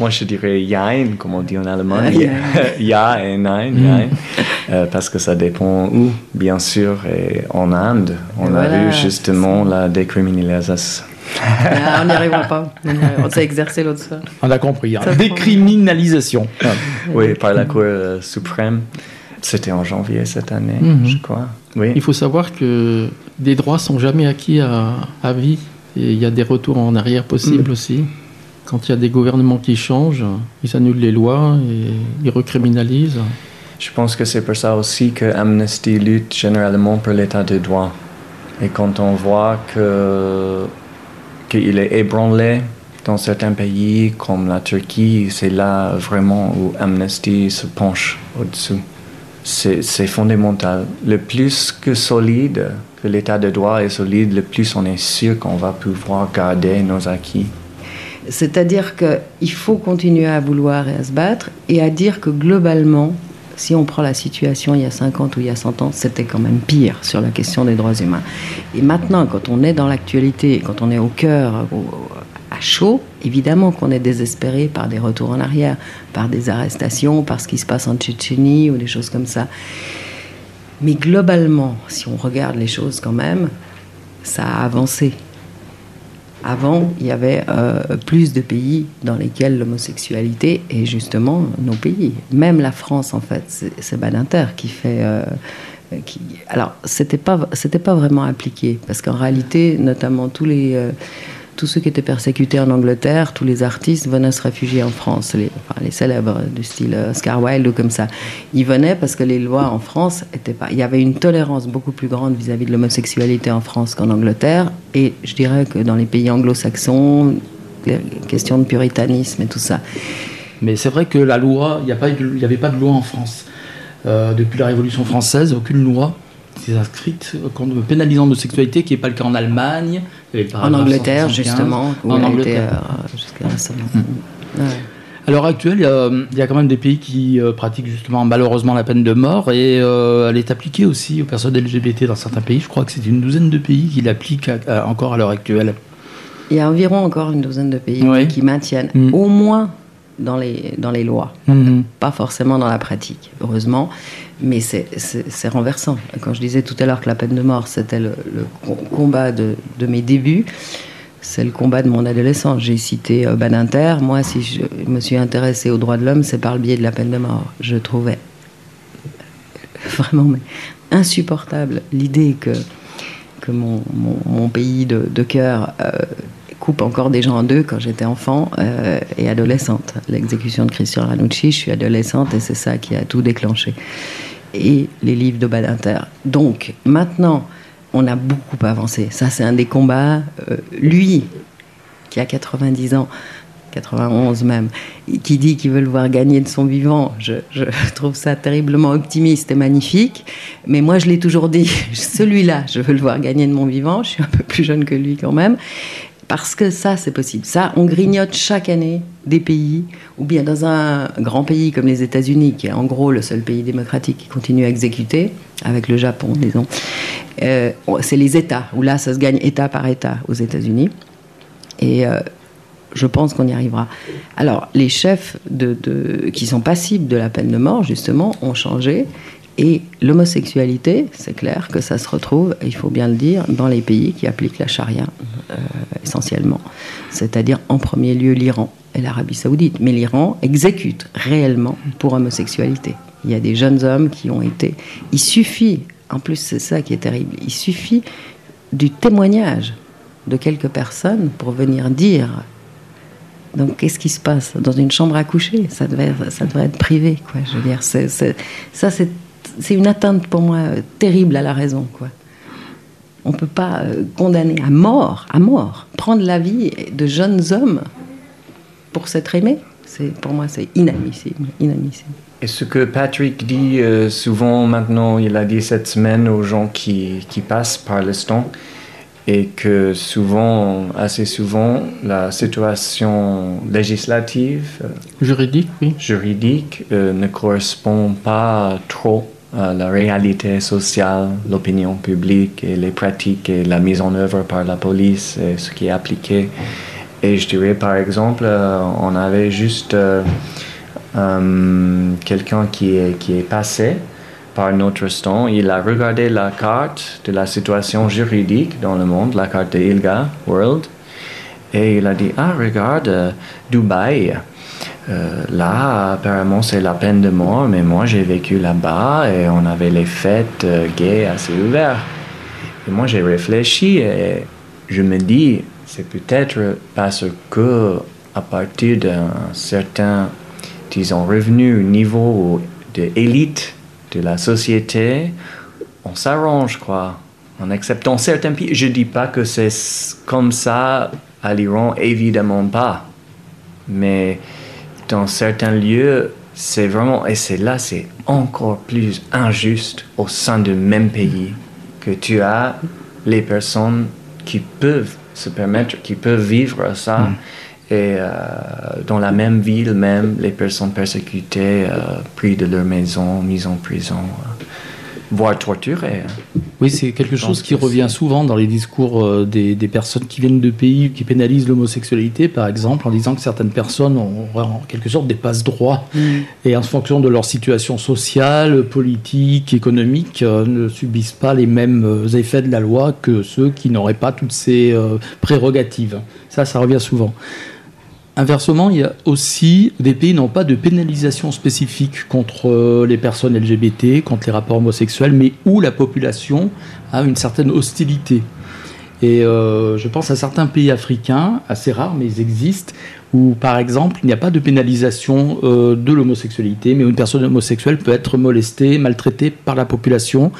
Moi, je dirais Jein, comme on dit en allemand. Ja et Nein, mm. parce que ça dépend où, bien sûr. Et en Inde, on a vu justement la décriminalisation.
Ah, on n'y arrivera pas. On, s'est exercé l'autre soir.
On a compris. Hein. Décriminalisation.
oui, par la Cour euh, suprême. C'était en janvier cette année, mm-hmm. je crois. Oui.
Il faut savoir que des droits sont jamais acquis à, à vie. Et il y a des retours en arrière possibles mm. aussi. Quand il y a des gouvernements qui changent, ils annulent les lois et ils recriminalisent.
Je pense que c'est pour ça aussi que Amnesty lutte généralement pour l'état de droit. Et quand on voit que qu'il est ébranlé dans certains pays comme la Turquie, c'est là vraiment où Amnesty se penche au-dessous. C'est fondamental. Le plus que solide que l'état de droit est solide, le plus on est sûr qu'on va pouvoir garder nos acquis.
C'est-à-dire qu'il faut continuer à vouloir et à se battre et à dire que globalement, si on prend la situation il y a 50 ou il y a 100 ans, c'était quand même pire sur la question des droits humains. Et maintenant, quand on est dans l'actualité, quand on est au cœur, à chaud, évidemment qu'on est désespéré par des retours en arrière, par des arrestations, par ce qui se passe en Tchétchénie ou des choses comme ça. Mais globalement, si on regarde les choses quand même, ça a avancé. Avant, il y avait euh, plus de pays dans lesquels l'homosexualité est justement nos pays. Même la France, en fait, c'est Badinter qui fait. Euh. Alors, c'était pas, c'était pas vraiment appliqué parce qu'en réalité, notamment tous les euh, tous ceux qui étaient persécutés en Angleterre, tous les artistes venaient se réfugier en France, les, célèbres du style Oscar Wilde ou comme ça. Ils venaient parce que les lois en France étaient pas. Il y avait une tolérance beaucoup plus grande vis-à-vis de l'homosexualité en France qu'en Angleterre, et je dirais que dans les pays anglo-saxons, question de puritanisme et tout ça.
Mais c'est vrai que la loi, il n'y avait pas de loi en France. Euh, depuis la Révolution française, aucune loi s'est inscrite pénalisant de sexualité, qui n'est pas le cas en Allemagne,
en Angleterre, justement.
En Angleterre. jusqu'à mm. À l'heure actuelle, il y, a, quand même des pays qui euh, pratiquent justement malheureusement la peine de mort et euh, elle est appliquée aussi aux personnes LGBT dans certains pays. Je crois que c'est une douzaine de pays qui l'appliquent encore à l'heure actuelle.
Il y a environ encore une douzaine de pays qui maintiennent mm. au moins dans les, dans les lois, mm-hmm. pas forcément dans la pratique, heureusement mais c'est renversant. Quand je disais tout à l'heure que la peine de mort, c'était le, combat de, mes débuts, c'est le combat de mon adolescence. J'ai cité euh, Badinter. Moi, si je me suis intéressée aux droits de l'homme, c'est par le biais de la peine de mort. Je trouvais vraiment insupportable l'idée que, que mon, pays de, cœur euh, coupe encore des gens en deux quand j'étais enfant euh, et adolescente. L'exécution de Christian Ranucci, je suis adolescente et c'est ça qui a tout déclenché et les livres de Badinter. Donc maintenant, on a beaucoup avancé. Ça, c'est un des combats. Euh, lui, qui a 90 ans, 91 même, qui dit qu'il veut le voir gagner de son vivant, je, je trouve ça terriblement optimiste et magnifique. Mais moi, je l'ai toujours dit, celui-là, je veux le voir gagner de mon vivant. Je suis un peu plus jeune que lui quand même. Parce que ça, c'est possible. Ça, on grignote chaque année des pays, ou bien dans un grand pays comme les États-Unis, qui est en gros le seul pays démocratique qui continue à exécuter, avec le Japon, disons. Euh, c'est les États, où là, ça se gagne État par État aux États-Unis. Et euh, je pense qu'on y arrivera. Alors, les chefs qui sont passibles de la peine de mort, justement, ont changé. Et l'homosexualité, c'est clair que ça se retrouve, il faut bien le dire, dans les pays qui appliquent la charia euh, essentiellement. C'est-à-dire en premier lieu l'Iran et l'Arabie saoudite. Mais l'Iran exécute réellement pour homosexualité. Il y a des jeunes hommes qui ont été... Il suffit, en plus c'est ça qui est terrible, il suffit du témoignage de quelques personnes pour venir dire donc, qu'est-ce qui se passe dans une chambre à coucher? Ça devrait, ça devrait être privé, quoi. Je veux dire, ça, c'est c'est une atteinte pour moi terrible à la raison. Quoi. On ne peut pas euh, condamner à mort, à mort, prendre la vie de jeunes hommes pour s'être aimés. C'est, pour moi, c'est inadmissible, inadmissible.
Et ce que Patrick dit euh, souvent maintenant, il a dit cette semaine aux gens qui, qui passent par l'instant, et que souvent, assez souvent, la situation législative,
juridique, oui.
juridique ne correspond pas trop à la réalité sociale, l'opinion publique et les pratiques et la mise en œuvre par la police et ce qui est appliqué. Et je dirais par exemple, on avait juste euh, quelqu'un qui est, qui est passé par notre stand, il a regardé la carte de la situation juridique dans le monde, la carte de ILGA World, et il a dit, ah regarde, euh, Dubaï, euh, là apparemment c'est la peine de mort, mais moi j'ai vécu là-bas et on avait les fêtes gays assez ouvertes. Et moi j'ai réfléchi et je me dis, c'est peut-être parce que à partir d'un certain disons, revenu au niveau de élite de la société, on s'arrange, quoi, en acceptant certains pays. Je dis pas que c'est comme ça à l'Iran, évidemment pas. Mais dans certains lieux, c'est vraiment, et c'est là, c'est encore plus injuste au sein du même pays que tu as les personnes qui peuvent se permettre, qui peuvent vivre ça. Mm. Et euh, dans la même ville, même, les personnes persécutées, euh, prises de leur maison, mises en prison, euh, voire. Hein.
Oui, c'est quelque chose qui revient souvent dans les discours des, des, personnes qui viennent de pays qui pénalisent l'homosexualité, par exemple, en disant que certaines personnes ont en quelque sorte des passe-droits mm. et en fonction de leur situation sociale, politique, économique, ne subissent pas les mêmes effets de la loi que ceux qui n'auraient pas toutes ces prérogatives. Ça, ça revient souvent. Inversement, il y a aussi des pays n'ont pas de pénalisation spécifique contre euh, les personnes LGBT, contre les rapports homosexuels, mais où la population a une certaine hostilité. Et euh, je pense à certains pays africains, assez rares, mais ils existent, où par exemple il n'y a pas de pénalisation euh, de l'homosexualité, mais où une personne homosexuelle peut être molestée, maltraitée par la population.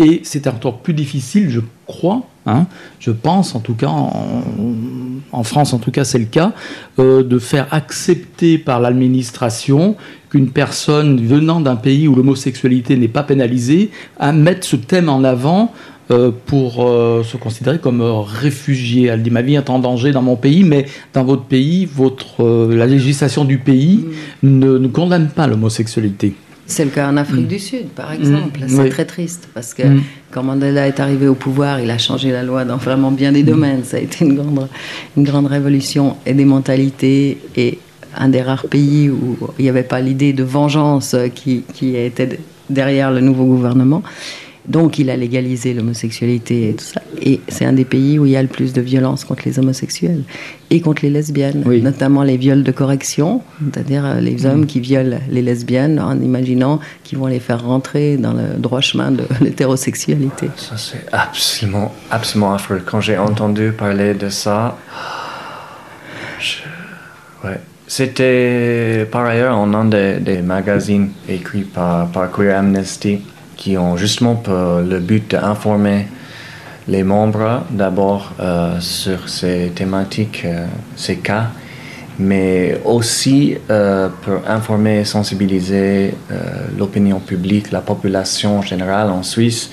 Et c'est encore plus difficile, je crois, Hein, je pense, en tout cas, en, France, en tout cas, c'est le cas, euh, de faire accepter par l'administration qu'une personne venant d'un pays où l'homosexualité n'est pas pénalisée, à mettre ce thème en avant euh, pour euh, se considérer comme réfugié. Elle dit ma vie est en danger dans mon pays, mais dans votre pays, votre, la législation du pays ne, ne condamne pas l'homosexualité.
C'est le cas en Afrique mm. du Sud, par mm. exemple. C'est très triste parce que mm. quand Mandela est arrivé au pouvoir, il a changé la loi dans vraiment bien des domaines. Ça a été une grande, une grande révolution et des mentalités et un des rares pays où il n'y avait pas l'idée de vengeance qui, qui était derrière le nouveau gouvernement. Donc il a légalisé l'homosexualité et tout ça. Et c'est un des pays où il y a le plus de violence contre les homosexuels et contre les lesbiennes, notamment les viols de correction, c'est-à-dire euh, les hommes qui violent les lesbiennes en imaginant qu'ils vont les faire rentrer dans le droit chemin de l'hétérosexualité.
Ça c'est absolument, absolument affreux. Quand j'ai entendu parler de ça, ouais. C'était par ailleurs en un des, magazines écrits par, par Queer Amnesty qui ont justement pour le but d'informer les membres d'abord euh, sur ces thématiques, euh, ces cas, mais aussi euh, pour informer et sensibiliser l'opinion publique, la population générale en Suisse.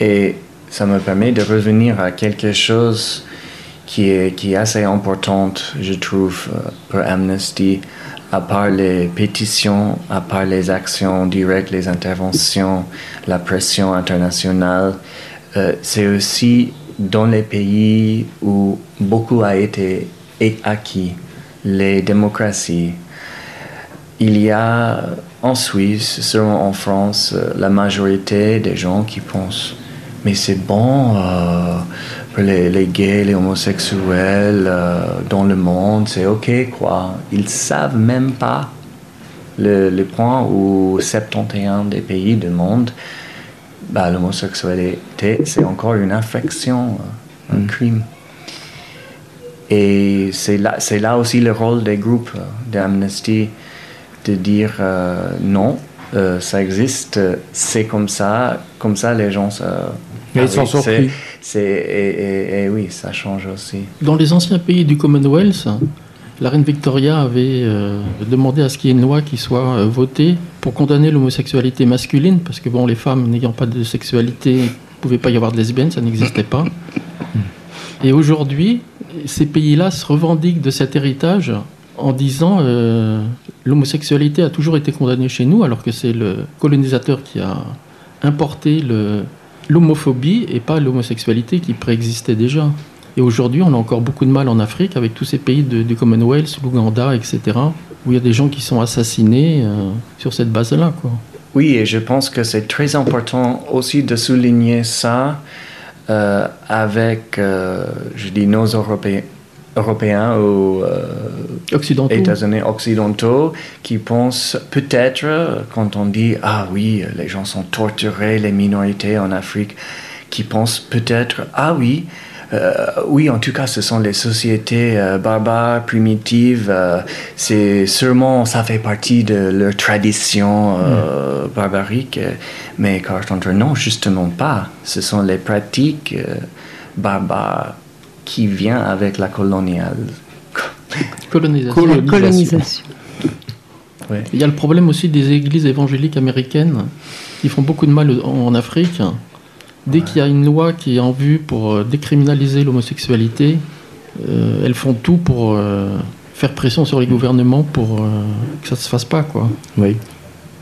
Et ça me permet de revenir à quelque chose qui est, qui est assez important, je trouve, pour Amnesty à part les pétitions, à part les actions directes, les interventions, la pression internationale, euh, c'est aussi dans les pays où beaucoup a été acquis, les démocraties. Il y a en Suisse, sûrement en France, euh, la majorité des gens qui pensent mais c'est bon, euh, les, gays, les homosexuels euh, dans le monde, c'est ok quoi. Ils savent même pas le, point où 71 des pays du monde, bah, l'homosexualité c'est encore une infraction, un mm. crime. Et c'est là, c'est là aussi le rôle des groupes euh, d'Amnesty de dire euh, non, ça existe, c'est comme ça, comme ça les gens
ils sont surpris.
Et, oui, ça change aussi.
Dans les anciens pays du Commonwealth, la reine Victoria avait euh, demandé à ce qu'il y ait une loi qui soit euh, votée pour condamner l'homosexualité masculine, parce que bon, les femmes n'ayant pas de sexualité, il ne pouvait pas y avoir de lesbiennes, ça n'existait pas. Et aujourd'hui, ces pays-là se revendiquent de cet héritage en disant euh, l'homosexualité a toujours été condamnée chez nous, alors que c'est le colonisateur qui a importé l'homophobie et pas l'homosexualité qui préexistait déjà. Et aujourd'hui, on a encore beaucoup de mal en Afrique avec tous ces pays du Commonwealth, l'Ouganda, etc., où il y a des gens qui sont assassinés euh, sur cette base-là.
Oui, et je pense que c'est très important aussi de souligner ça euh, avec, euh, je dis, nos Européens, Européens ou États-Unis occidentaux qui pensent peut-être, quand on dit Ah oui, les gens sont torturés, les minorités en Afrique, qui pensent peut-être Ah oui, euh, oui, en tout cas, ce sont les sociétés euh, barbares, primitives. Euh, c'est sûrement, ça fait partie de leur tradition mm. barbarique. Mais Carpenter, non, justement pas. Ce sont les pratiques barbares qui viennent avec la coloniale.
Colonisation. Colonisation. Il y a le problème aussi des églises évangéliques américaines qui font beaucoup de mal en Afrique Dès qu'il y a une loi qui est en vue pour euh, décriminaliser l'homosexualité, euh, elles font tout pour euh, faire pression sur les gouvernements pour que ça ne se fasse pas. Quoi.
Oui.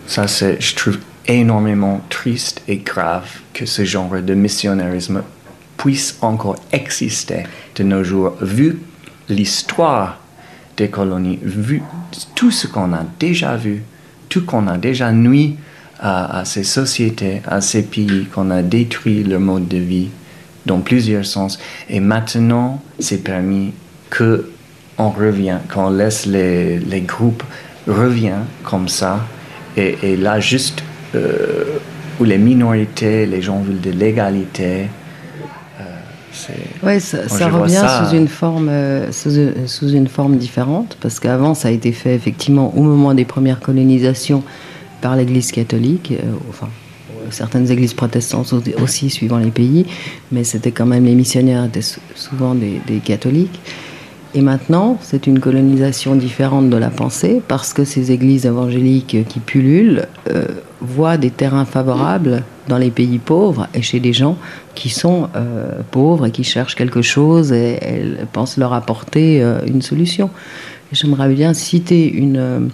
Ça, c'est, je trouve énormément triste et grave que ce genre de missionnarisme puisse encore exister de nos jours, vu l'histoire des colonies, vu tout ce qu'on a déjà vu, tout qu'on a déjà nuit à, ces sociétés, à ces pays qu'on a détruit leur mode de vie dans plusieurs sens. Et maintenant, c'est permis que on revient, qu'on laisse les, les, groupes reviennent comme ça. Et, là, juste euh, où les minorités, les gens veulent de l'égalité.
Euh, oui, ça, ça revient sous une forme euh, sous, sous, une forme différente parce qu'avant ça a été fait effectivement au moment des premières colonisations par l'Église catholique, euh, enfin certaines églises protestantes aussi suivant les pays, mais c'était quand même les missionnaires étaient souvent des, catholiques. Et maintenant, c'est une colonisation différente de la pensée parce que ces églises évangéliques qui pullulent euh, voient des terrains favorables dans les pays pauvres et chez des gens qui sont euh, pauvres et qui cherchent quelque chose et elles pensent leur apporter une solution. J'aimerais bien citer une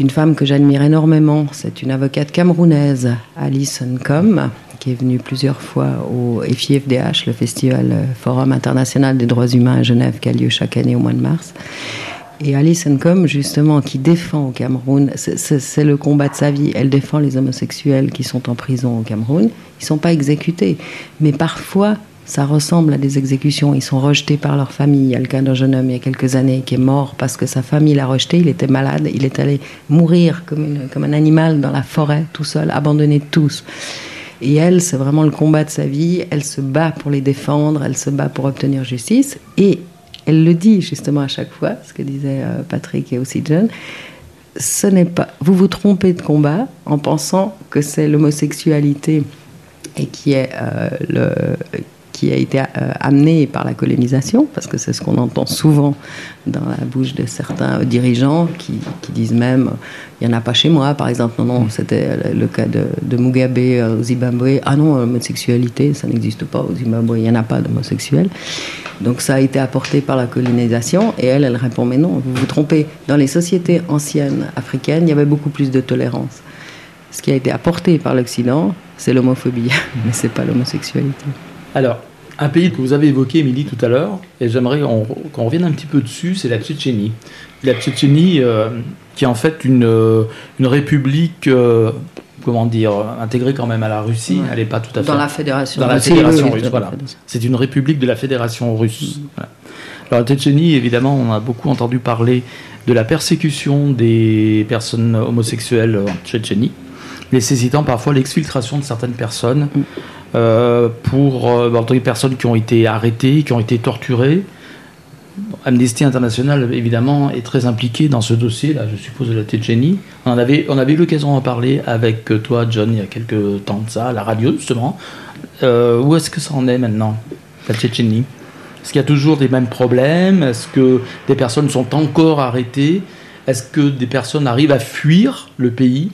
une femme que j'admire énormément. C'est une avocate camerounaise, Alice Nkom, qui est venue plusieurs fois au FIFDH, le Festival euh, Forum international des droits humains à Genève, qui a lieu chaque année au mois de mars. Et Alice Nkom, justement, qui défend au Cameroun, c'est le combat de sa vie. Elle défend les homosexuels qui sont en prison au Cameroun. Ils ne sont pas exécutés. Mais parfois, ça ressemble à des exécutions. Ils sont rejetés par leur famille. Il y a le cas d'un jeune homme il y a quelques années qui est mort parce que sa famille l'a rejeté. Il était malade. Il est allé mourir comme, comme un animal dans la forêt, tout seul, abandonné de tous. Et elle, c'est vraiment le combat de sa vie. Elle se bat pour les défendre. Elle se bat pour obtenir justice. Et elle le dit justement à chaque fois, ce que disait euh, Patrick et aussi John. Ce n'est pas. Vous vous trompez de combat en pensant que c'est l'homosexualité et qui est euh, le qui a été euh, amené par la colonisation, parce que c'est ce qu'on entend souvent dans la bouche de certains dirigeants qui, disent même il n'y en a pas chez moi, par exemple. Non, non, c'était le cas de, Mugabe euh, au Zimbabwe. Ah non, l'homosexualité, ça n'existe pas au Zimbabwe, il n'y en a pas d'homosexuels. Donc ça a été apporté par la colonisation et elle, elle répond mais non, vous vous trompez. Dans les sociétés anciennes africaines, il y avait beaucoup plus de tolérance. Ce qui a été apporté par l'Occident, c'est l'homophobie, mais c'est pas l'homosexualité.
Alors, un pays que vous avez évoqué, Émilie, tout à l'heure, et j'aimerais qu'on revienne un petit peu dessus, c'est la Tchétchénie. La Tchétchénie, euh, qui est en fait une, euh, une république, euh, comment dire, intégrée quand même à la Russie. Elle n'est pas tout à fait.
Dans la fédération.
Dans la fédération russe, voilà. C'est une république de la fédération russe. Mm. Alors, la Tchétchénie, évidemment, on a beaucoup entendu parler de la persécution des personnes homosexuelles en Tchétchénie, nécessitant parfois l'exfiltration de certaines personnes. Mm. Euh, pour euh, des personnes qui ont été arrêtées, qui ont été torturées. Amnesty International, évidemment, est très impliqué dans ce dossier, là, je suppose, de la Tchétchénie. On avait, on avait eu l'occasion d'en parler avec toi, John, il y a quelques temps de ça, à la radio, justement. Euh, où est-ce que ça en est maintenant, la Tchétchénie Est-ce qu'il y a toujours des mêmes problèmes? Est-ce que des personnes sont encore arrêtées? Est-ce que des personnes arrivent à fuir le pays?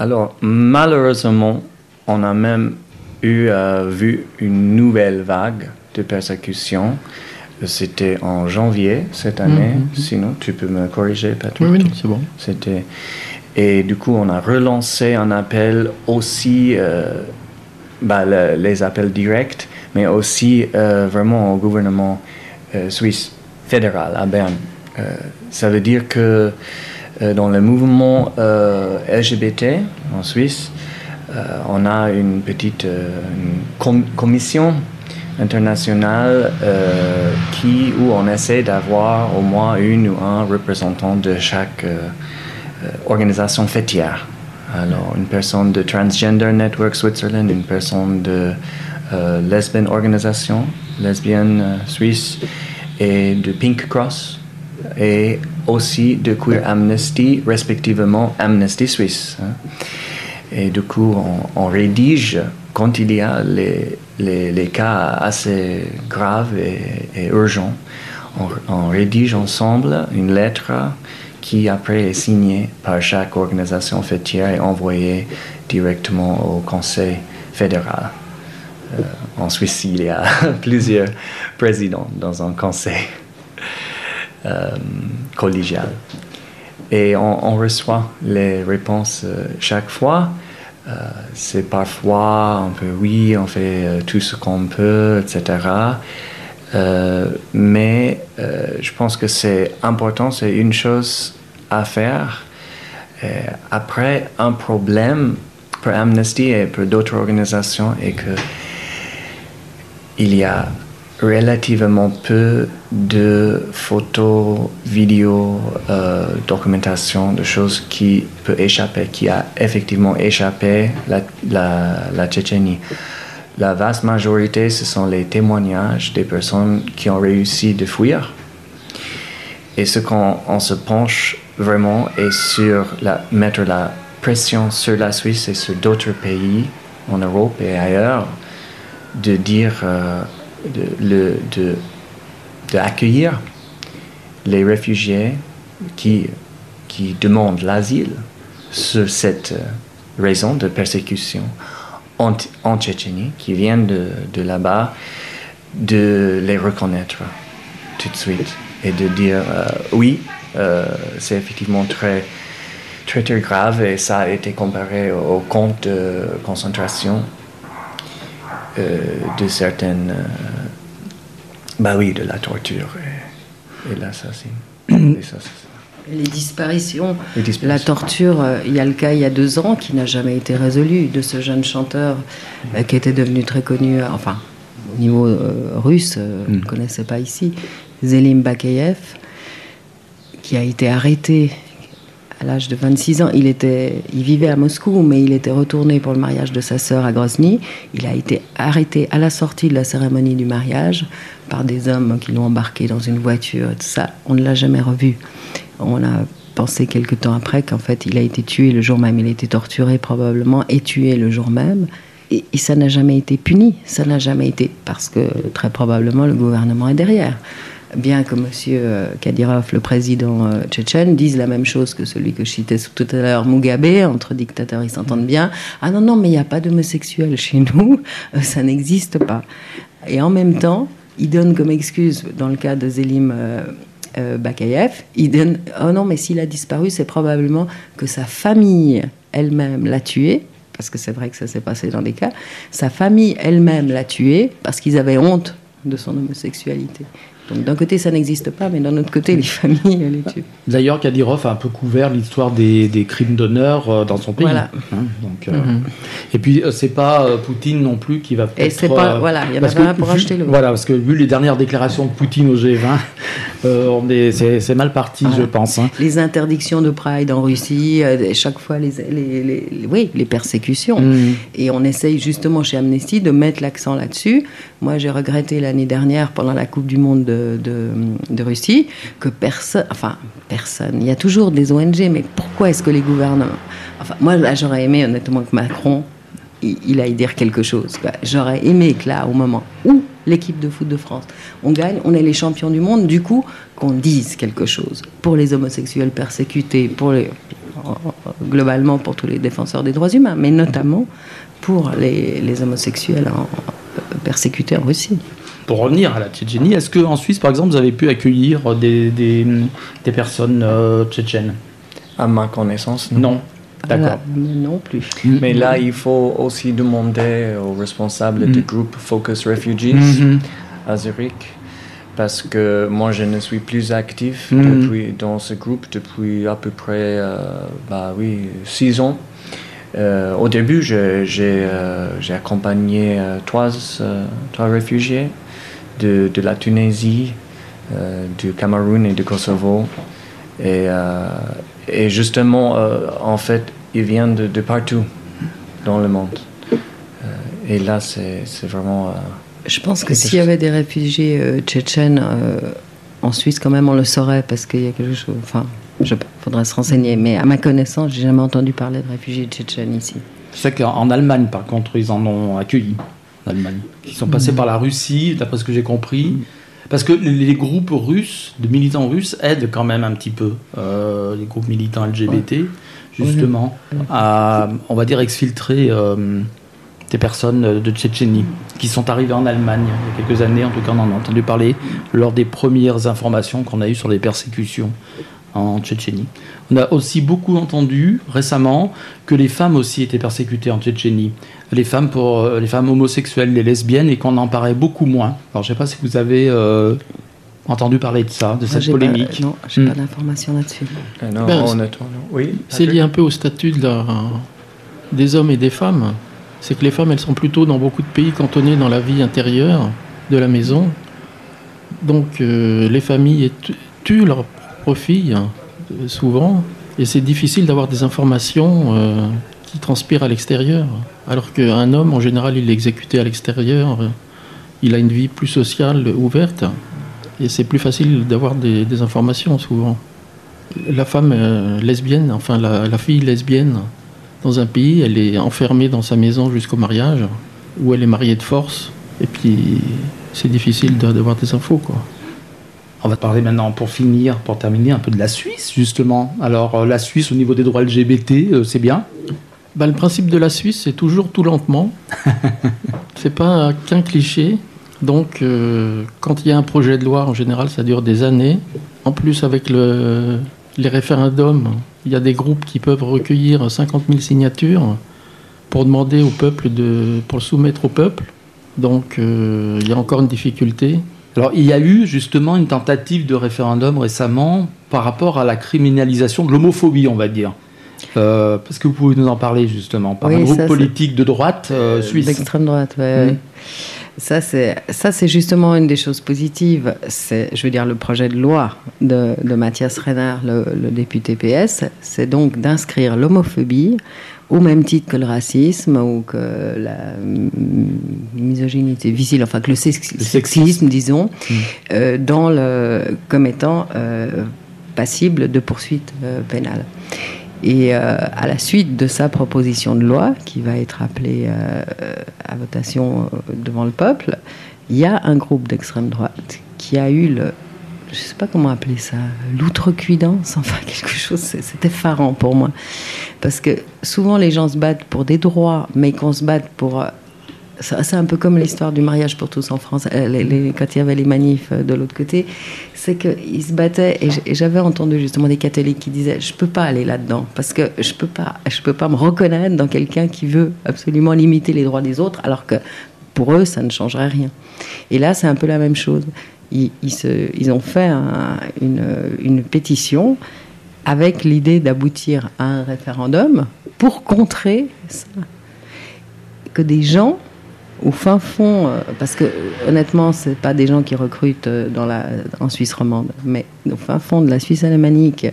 Alors, malheureusement, on a même eu, euh, vu une nouvelle vague de persécution. C'était en janvier cette année.
Mhm.
Sinon, tu peux me corriger, Patrick.
Oui, oui, c'est bon.
C'était et du coup, on a relancé un appel aussi, euh, bah, le- les appels directs, mais aussi euh, vraiment au gouvernement suisse fédéral à Berne. Ça veut dire que dans le mouvement euh, LGBT en Suisse, euh, on a une petite euh, commission internationale euh, qui, où on essaie d'avoir au moins une ou un représentant de chaque euh, euh, organisation fêtière. Alors, une personne de Transgender Network Switzerland, une personne de euh, Lesbian Organisation, lesbienne euh, suisse, et de Pink Cross, et aussi de Queer Amnesty, respectivement Amnesty Suisse. hein. Et du coup, on, rédige quand il y a les, les, cas assez graves et, urgents. On, on rédige ensemble une lettre qui après est signée par chaque organisation fêtière et envoyée directement au Conseil fédéral. Euh, en Suisse, il y a plusieurs présidents dans un conseil euh, collégial. Et on, reçoit les réponses euh, chaque fois. Euh, c'est parfois un peu oui, on fait tout ce qu'on peut, etc. Mais je pense que c'est important, c'est une chose à faire. Après, un problème pour Amnesty et pour d'autres organisations est que il y a relativement peu de photos, vidéos, euh, documentation de choses qui peut échapper, qui a effectivement échappé la, Tchétchénie. La vaste majorité, ce sont les témoignages des personnes qui ont réussi de fuir. Et ce qu'on on se penche vraiment est sur la, mettre la pression sur la Suisse et sur d'autres pays en Europe et ailleurs de dire, euh, de, de, de les réfugiés qui, qui demandent l'asile sur cette euh, raison de persécution en, en Tchétchénie, qui viennent de, de là-bas, de les reconnaître tout de suite et de dire euh, oui, euh, c'est effectivement très, très, très grave et ça a été comparé au, au camp de concentration de certaines. euh, bah oui, de la torture et, et l'assassin. Les
disparitions,
Les disparitions.
la torture, euh, il y a le cas il y a deux ans qui n'a jamais été résolu de ce jeune chanteur euh, qui était devenu très connu, euh, enfin au niveau euh, russe, euh, on ne connaissait pas ici, Zelim Bakeyev, qui a été arrêté à l'âge de 26 ans. Il, était, il vivait à Moscou, mais il était retourné pour le mariage de sa sœur à Grozny. Il a été arrêté à la sortie de la cérémonie du mariage par des hommes qui l'ont embarqué dans une voiture tout ça. On ne l'a jamais revu. On a pensé quelque temps après qu'en fait il a été tué le jour même. Il a été torturé probablement et tué le jour même. Et, et ça n'a jamais été puni. Ça n'a jamais été parce que très probablement le gouvernement est derrière bien que M. Kadyrov, le président euh, tchétchène, dise la même chose que celui que je citais tout à l'heure, Mugabe, entre dictateurs, ils s'entendent bien. Ah non, non, mais il n'y a pas d'homosexuels chez nous, euh, ça n'existe pas. Et en même temps, il donne comme excuse, dans le cas de Zelim euh, euh, Bakayev, il donne Oh non, mais s'il a disparu, c'est probablement que sa famille elle-même l'a tué. Parce que c'est vrai que ça s'est passé dans des cas. Sa famille elle-même l'a tué parce qu'ils avaient honte de son homosexualité. Donc d'un côté, ça n'existe pas, mais d'un autre côté, les familles les tuent.
D'ailleurs, Kadyrov a un peu couvert l'histoire des, des crimes d'honneur euh, dans son pays.
Voilà.
Hein, donc, euh, Et puis, euh, c'est pas euh, Poutine non plus qui va peut-être.
c'est pas- voilà, il y en
que
un pour
vu-
acheter l'autre.
Voilà, parce que vu les dernières déclarations de Poutine au G20, euh, on est, c'est, mal parti,
Voilà.
je pense. hein.
Les interdictions de Pride en Russie, euh, chaque fois les, les, les- les- oui, les persécutions.
Mm.
Et on essaye justement chez Amnesty de mettre l'accent là-dessus. Moi, j'ai regretté l'année dernière, pendant la Coupe du Monde de, de, Russie, que personne, enfin, personne, il y a toujours des ONG, mais pourquoi est-ce que les gouvernements. Enfin, moi, là, j'aurais aimé honnêtement que Macron, il, il aille dire quelque chose. J'aurais aimé que là, au moment où l'équipe de foot de France, on gagne, on est les champions du monde, du coup, qu'on dise quelque chose pour les homosexuels persécutés, pour globalement pour tous les défenseurs des droits humains, mais notamment pour les, homosexuels en- persécutés en Russie.
Pour revenir à la Tchétchénie, est-ce qu'en Suisse, par exemple, vous avez pu accueillir des, des, des personnes euh, tchétchènes?
À ma connaissance,
non. D'accord.
non plus.
Mais là, il faut aussi demander aux responsables
Mm.
du groupe Focus Refugees
Mhm.
à Zurich. Parce que moi, je ne suis plus actif
Mhm.
depuis, dans ce groupe depuis à peu près euh, bah, oui, six ans. Euh, au début, je- j'ai euh, j'ai accompagné euh, trois, euh, trois réfugiés de, de la Tunisie, euh, du Cameroun et du Kosovo. Et, euh, et justement, euh, en fait, ils viennent de, de partout dans le monde. Euh, et là, c'est c'est vraiment... euh,
Je pense que s'il y avait des réfugiés euh, tchétchènes euh, en Suisse, quand même, on le saurait parce qu'il y a quelque chose. Enfin, je faudrait se renseigner. Mais à ma connaissance, j'ai jamais entendu parler de réfugiés tchétchènes ici.
Je sais qu'en en Allemagne, par contre, ils en ont accueilli. En Allemagne. Ils sont passés par la Russie, d'après ce que j'ai compris. Parce que les, les groupes russes, de militants russes, aident quand même un petit peu euh, les groupes militants LGBT, justement, à, on va dire, exfiltrer euh, des personnes de Tchétchénie qui sont arrivées en Allemagne il y a quelques années. En tout cas, on en a entendu parler lors des premières informations qu'on a eues sur les persécutions en Tchétchénie. On a aussi beaucoup entendu récemment que les femmes aussi étaient persécutées en Tchétchénie. Les femmes, pour, euh, les femmes homosexuelles, les lesbiennes, et qu'on en paraît beaucoup moins. Alors je ne sais pas si vous avez euh, entendu parler de ça, de
Moi,
cette
pas-
polémique.
non, j'ai
Hmm.
pas d'informations là-dessus.
euh, non,
Ben,
honnêtement, non. Oui.
C'est lié un peu au statut de la- des hommes et des femmes. C'est que les femmes, elles sont plutôt dans beaucoup de pays cantonnées dans la vie intérieure de la maison. Donc euh, les familles tu- tuent leurs filles, souvent, et c'est difficile d'avoir des informations euh, qui transpirent à l'extérieur. Alors qu'un homme, en général, il est exécuté à l'extérieur, euh, il a une vie plus sociale, ouverte, et c'est plus facile d'avoir des, informations souvent. La femme euh, lesbienne, enfin la, la fille lesbienne, dans un pays, elle est enfermée dans sa maison jusqu'au mariage, où elle est mariée de force, et puis c'est difficile d'avoir des infos, quoi.
On va parler maintenant, pour finir, pour terminer, un peu de la Suisse, justement. Alors euh, la Suisse, au niveau des droits LGBT, euh, c'est bien?
Bah, le principe de la Suisse, c'est toujours tout lentement. c'est pas qu'un cliché. Donc, euh, quand il y a un projet de loi, en général, ça dure des années. En plus, avec le- les référendums, il y a des groupes qui peuvent recueillir 50 000 signatures pour demander au peuple de, pour le soumettre au peuple. Donc, euh, il y a encore une difficulté.
Alors, il y a eu justement une tentative de référendum récemment par rapport à la criminalisation de l'homophobie, on va dire. Euh, parce que vous pouvez nous en parler justement, par
Oui,
un groupe
ça,
politique de droite euh, suisse.
D'extrême droite, ouais,
Mm.
ouais. Ça, c'est, ça, c'est justement une des choses positives. C'est, je veux dire, le projet de loi de, de Mathias Renard, le, le député PS, c'est donc d'inscrire l'homophobie au même titre que le racisme ou que la misogynie, difficile, enfin que le, sex-
Le
sexisme, disons,
Mm.
euh, dans le, comme étant euh, passible de poursuite euh, pénale. Et euh, à la suite de sa proposition de loi, qui va être appelée à votation devant le peuple, il y a un groupe d'extrême droite qui a eu le, je sais pas comment appeler ça, l'outrecuidance, enfin quelque chose, c'est effarant pour moi. Parce que souvent les gens se battent pour des droits, mais qu'on se batte pour... euh, C'est un peu comme l'histoire du mariage pour tous en France, euh, quand il y avait les manifs euh, de l'autre côté, c'est qu'ils se battaient, et j'avais entendu justement des catholiques qui disaient, je peux pas aller là-dedans, parce que je peux peux pas me reconnaître dans quelqu'un qui veut absolument limiter les droits des autres, alors que pour eux, ça ne changerait rien. Et là, c'est un peu la même chose. Ils, ont fait un- une, pétition avec l'idée d'aboutir à un référendum pour contrer ça. Que des gens au fin fond, euh, parce que honnêtement, c'est pas des gens qui recrutent euh, dans la, en Suisse romande, mais au fin fond de la Suisse alémanique,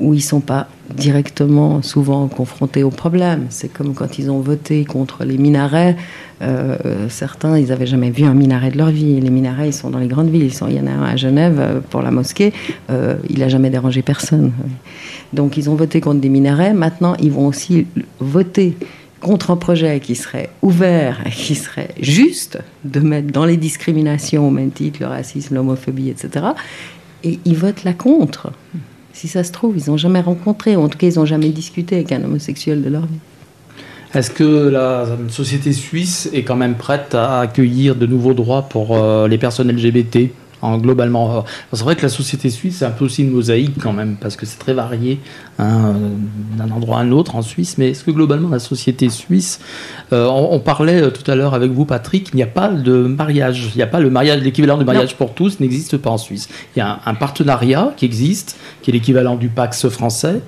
où ils sont pas directement souvent confrontés au problème. C'est comme quand ils ont voté contre les minarets. euh, certains, ils avaient jamais vu un minaret de leur vie. Les minarets, ils sont dans les grandes villes. Ils sont, il y en a un à Genève euh, pour la mosquée. euh, il a jamais dérangé personne. Donc, ils ont voté contre des minarets. Maintenant, ils vont aussi voter contre un projet qui serait ouvert qui serait juste de mettre dans les discriminations au le racisme, l'homophobie, etc. Et ils votent là contre. Si ça se trouve, ils n'ont jamais rencontré, ou en tout cas, ils n'ont jamais discuté avec un homosexuel de leur vie.
Est-ce que la société suisse est quand même prête à accueillir de nouveaux droits pour euh, les personnes LGBT en, globalement C'est vrai que la société suisse, c'est un peu aussi une mosaïque quand même, parce que c'est très varié hein, d'un endroit à un autre en Suisse. Mais est-ce que globalement, la société suisse, euh, on, parlait euh, tout à l'heure avec vous, Patrick, il n'y a pas de mariage. Il n'y a pas le mariage, l'équivalent du mariage pour tous n'existe pas en Suisse. Il y a un, un partenariat qui existe, qui est l'équivalent du Pax français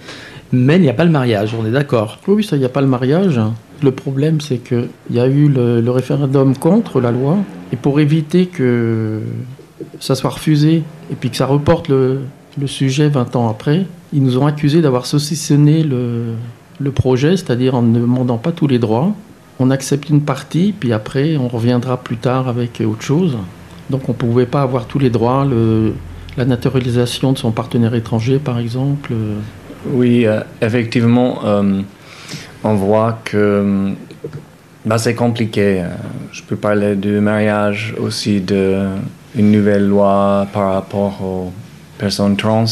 mais il n'y a pas le mariage, on est d'accord.
Oui, ça, il n'y a pas le mariage. Le problème, c'est qu'il y a eu le, référendum contre la loi, et pour éviter que ça soit refusé, et puis que ça reporte le, sujet 20 ans après, ils nous ont accusés d'avoir saucissonné le, projet, c'est-à-dire en ne demandant pas tous les droits. On accepte une partie, puis après, on reviendra plus tard avec autre chose. Donc on ne pouvait pas avoir tous les droits, la naturalisation de son partenaire étranger, par exemple.
Oui, euh, effectivement, euh, on voit que bah, c'est compliqué. Je peux parler du mariage, aussi d'une nouvelle loi par rapport aux personnes trans.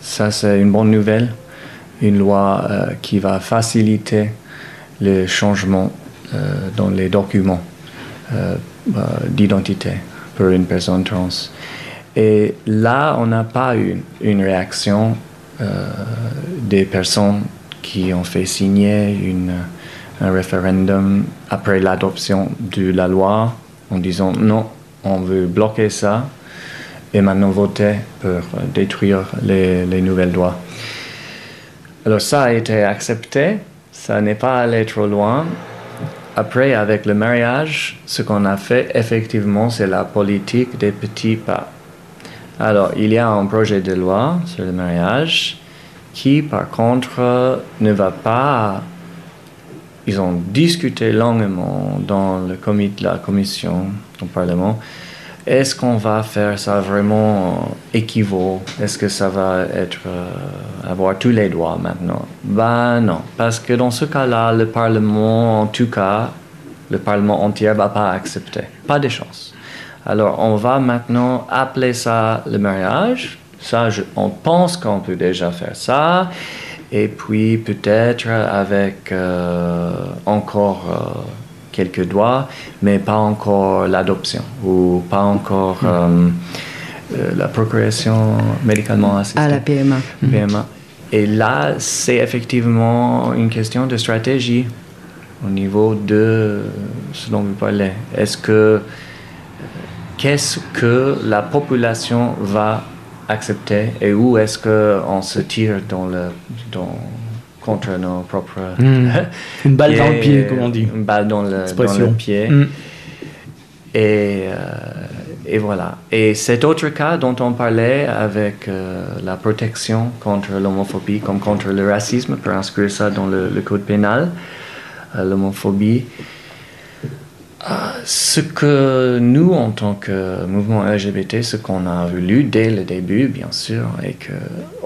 Ça, c'est une bonne nouvelle. Une loi euh, qui va faciliter le changement dans les documents bah, d'identité pour une personne trans. Et là, on n'a pas eu une réaction euh, des personnes qui ont fait signer une, un référendum après l'adoption de la loi en disant non, on veut bloquer ça et maintenant voter pour détruire les, les nouvelles lois. Alors ça a été accepté, ça n'est pas allé trop loin. Après, avec le mariage, ce qu'on a fait, effectivement, c'est la politique des petits pas. Alors, il y a un projet de loi sur le mariage qui, par contre, ne va pas. Ils ont discuté longuement dans le comité de la commission Parlement. Est-ce qu'on va faire ça vraiment équivaut? Est-ce que ça va être euh, avoir tous les droits maintenant? Ben non, parce que dans ce cas-là, le Parlement, en tout cas, le Parlement entier va pas accepter. Pas de chance. Alors, on va maintenant appeler ça le mariage. Ça, on pense qu'on peut déjà faire ça. Et puis, peut-être avec euh, encore euh, quelques doigts, mais pas encore l'adoption ou pas encore hmm. euh, la procuration médicalement assistée.
À la PMA.
PMA. Et là, c'est effectivement une question de stratégie au niveau de ce dont vous parlez. Est-ce que qu'est-ce que la population va accepter et où est-ce qu'on se tire dans le, dans, contre nos propres...
Hmm. Une balle dans le pied, comme on dit.
Une balle dans le, dans le pied. Hmm. Et, euh, et, voilà. Et cet autre cas dont on parlait avec euh, la protection contre l'homophobie comme contre le racisme, pour inscrire ça dans le, code pénal, euh, l'homophobie, ce que nous, en tant que mouvement LGBT, ce qu'on a voulu dès le début, bien sûr, et que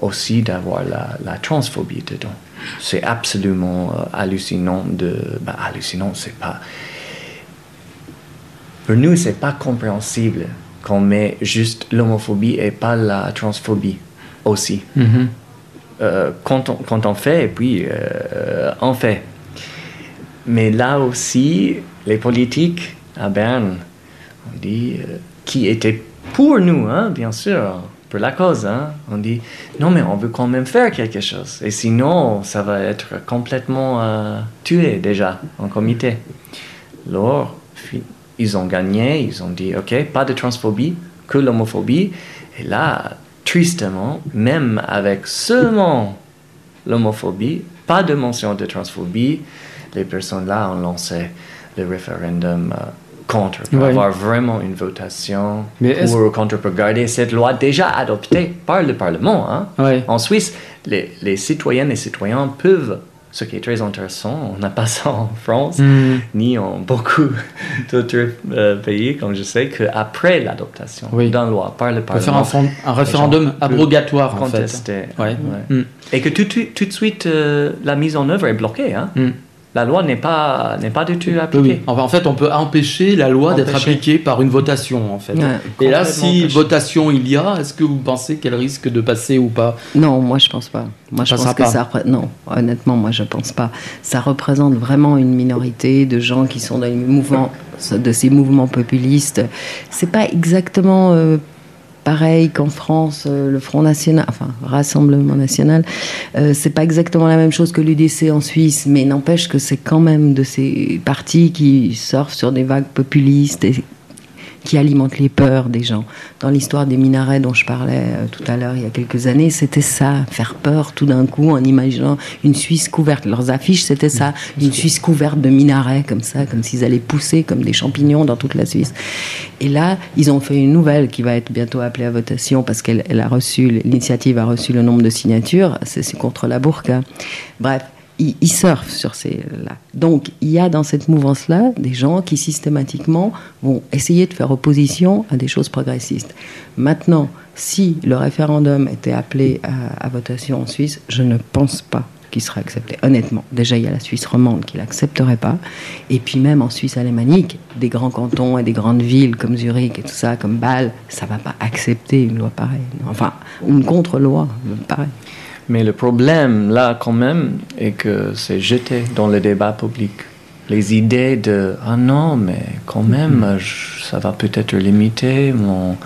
aussi d'avoir la, transphobie dedans. C'est absolument euh, hallucinant de. Ben, hallucinant, c'est pas. Pour nous, c'est pas compréhensible qu'on met juste l'homophobie et pas la transphobie aussi. Mm-hmm. Euh, quand, on, quand, on, fait, et puis euh, on fait. Mais là aussi, les politiques à Berne, on dit, euh, qui étaient pour nous, hein, bien sûr, pour la cause. Hein. On dit, non, mais on veut quand même faire quelque chose. Et sinon, ça va être complètement euh, tué déjà en comité. Alors, ils ont gagné, ils ont dit, OK, pas de transphobie, que l'homophobie. Et là, tristement, même avec seulement l'homophobie, pas de mention de transphobie, les personnes là ont lancé le référendum euh, contre, pour avoir vraiment une votation pour ou contre, pour garder cette loi déjà adoptée par le Parlement. Hein. En Suisse, les, les, citoyennes et citoyens peuvent, ce qui est très intéressant, on n'a pas ça en France, hmm. ni en beaucoup d'autres euh, pays, comme je sais, qu'après l'adoption d'une loi par le Parlement.
faire un, référendum abrogatoire, en fait.
Hmm. Et que tout, tout, de suite, euh, la mise en œuvre est bloquée. Hein. Hmm. La loi n'est pas, n'est pas du tout appliquée.
Enfin, en fait, on peut empêcher la loi d'être appliquée par une votation, en fait. Et là, si votation il y a, est-ce que vous pensez qu'elle risque de passer ou pas?
Non, moi je pense pas. Moi je pense que ça non, honnêtement, moi je pense pas. Ça représente vraiment une minorité de gens qui sont dans les mouvements de ces mouvements populistes. C'est pas exactement euh, pareil qu'en France, euh, le Front National, enfin Rassemblement National, euh, c'est pas exactement la même chose que l'UDC en Suisse, mais n'empêche que c'est quand même de ces partis qui surfent sur des vagues populistes qui alimente les peurs des gens. Dans l'histoire des minarets dont je parlais euh, tout à l'heure, il y a quelques années, c'était ça, faire peur tout d'un coup en imaginant une Suisse couverte. Leurs affiches, c'était ça, une Suisse couverte de minarets, comme ça, comme s'ils allaient pousser comme des champignons dans toute la Suisse. Et là, ils ont fait une nouvelle qui va être bientôt appelée à votation parce qu'elle a reçu, l'initiative a reçu le nombre de signatures, c'est contre la burqa. Bref, ils, surfent sur ces là. Donc il y a dans cette mouvance-là des gens qui systématiquement vont essayer de faire opposition à des choses progressistes. Maintenant, si le référendum était appelé à, votation en Suisse, je ne pense pas qu'il serait accepté. Honnêtement, déjà il y a la Suisse romande qui l'accepterait pas, et puis même en Suisse alémanique, des grands cantons et des grandes villes comme Zurich et tout ça, comme Bâle, ça va pas accepter une loi pareille. Enfin, une contre-loi pareille.
Mais le problème, là, quand même, est que c'est jeté dans le débat public. Les idées de ah non, mais quand même, mm-hmm. ça va peut-être limiter mon,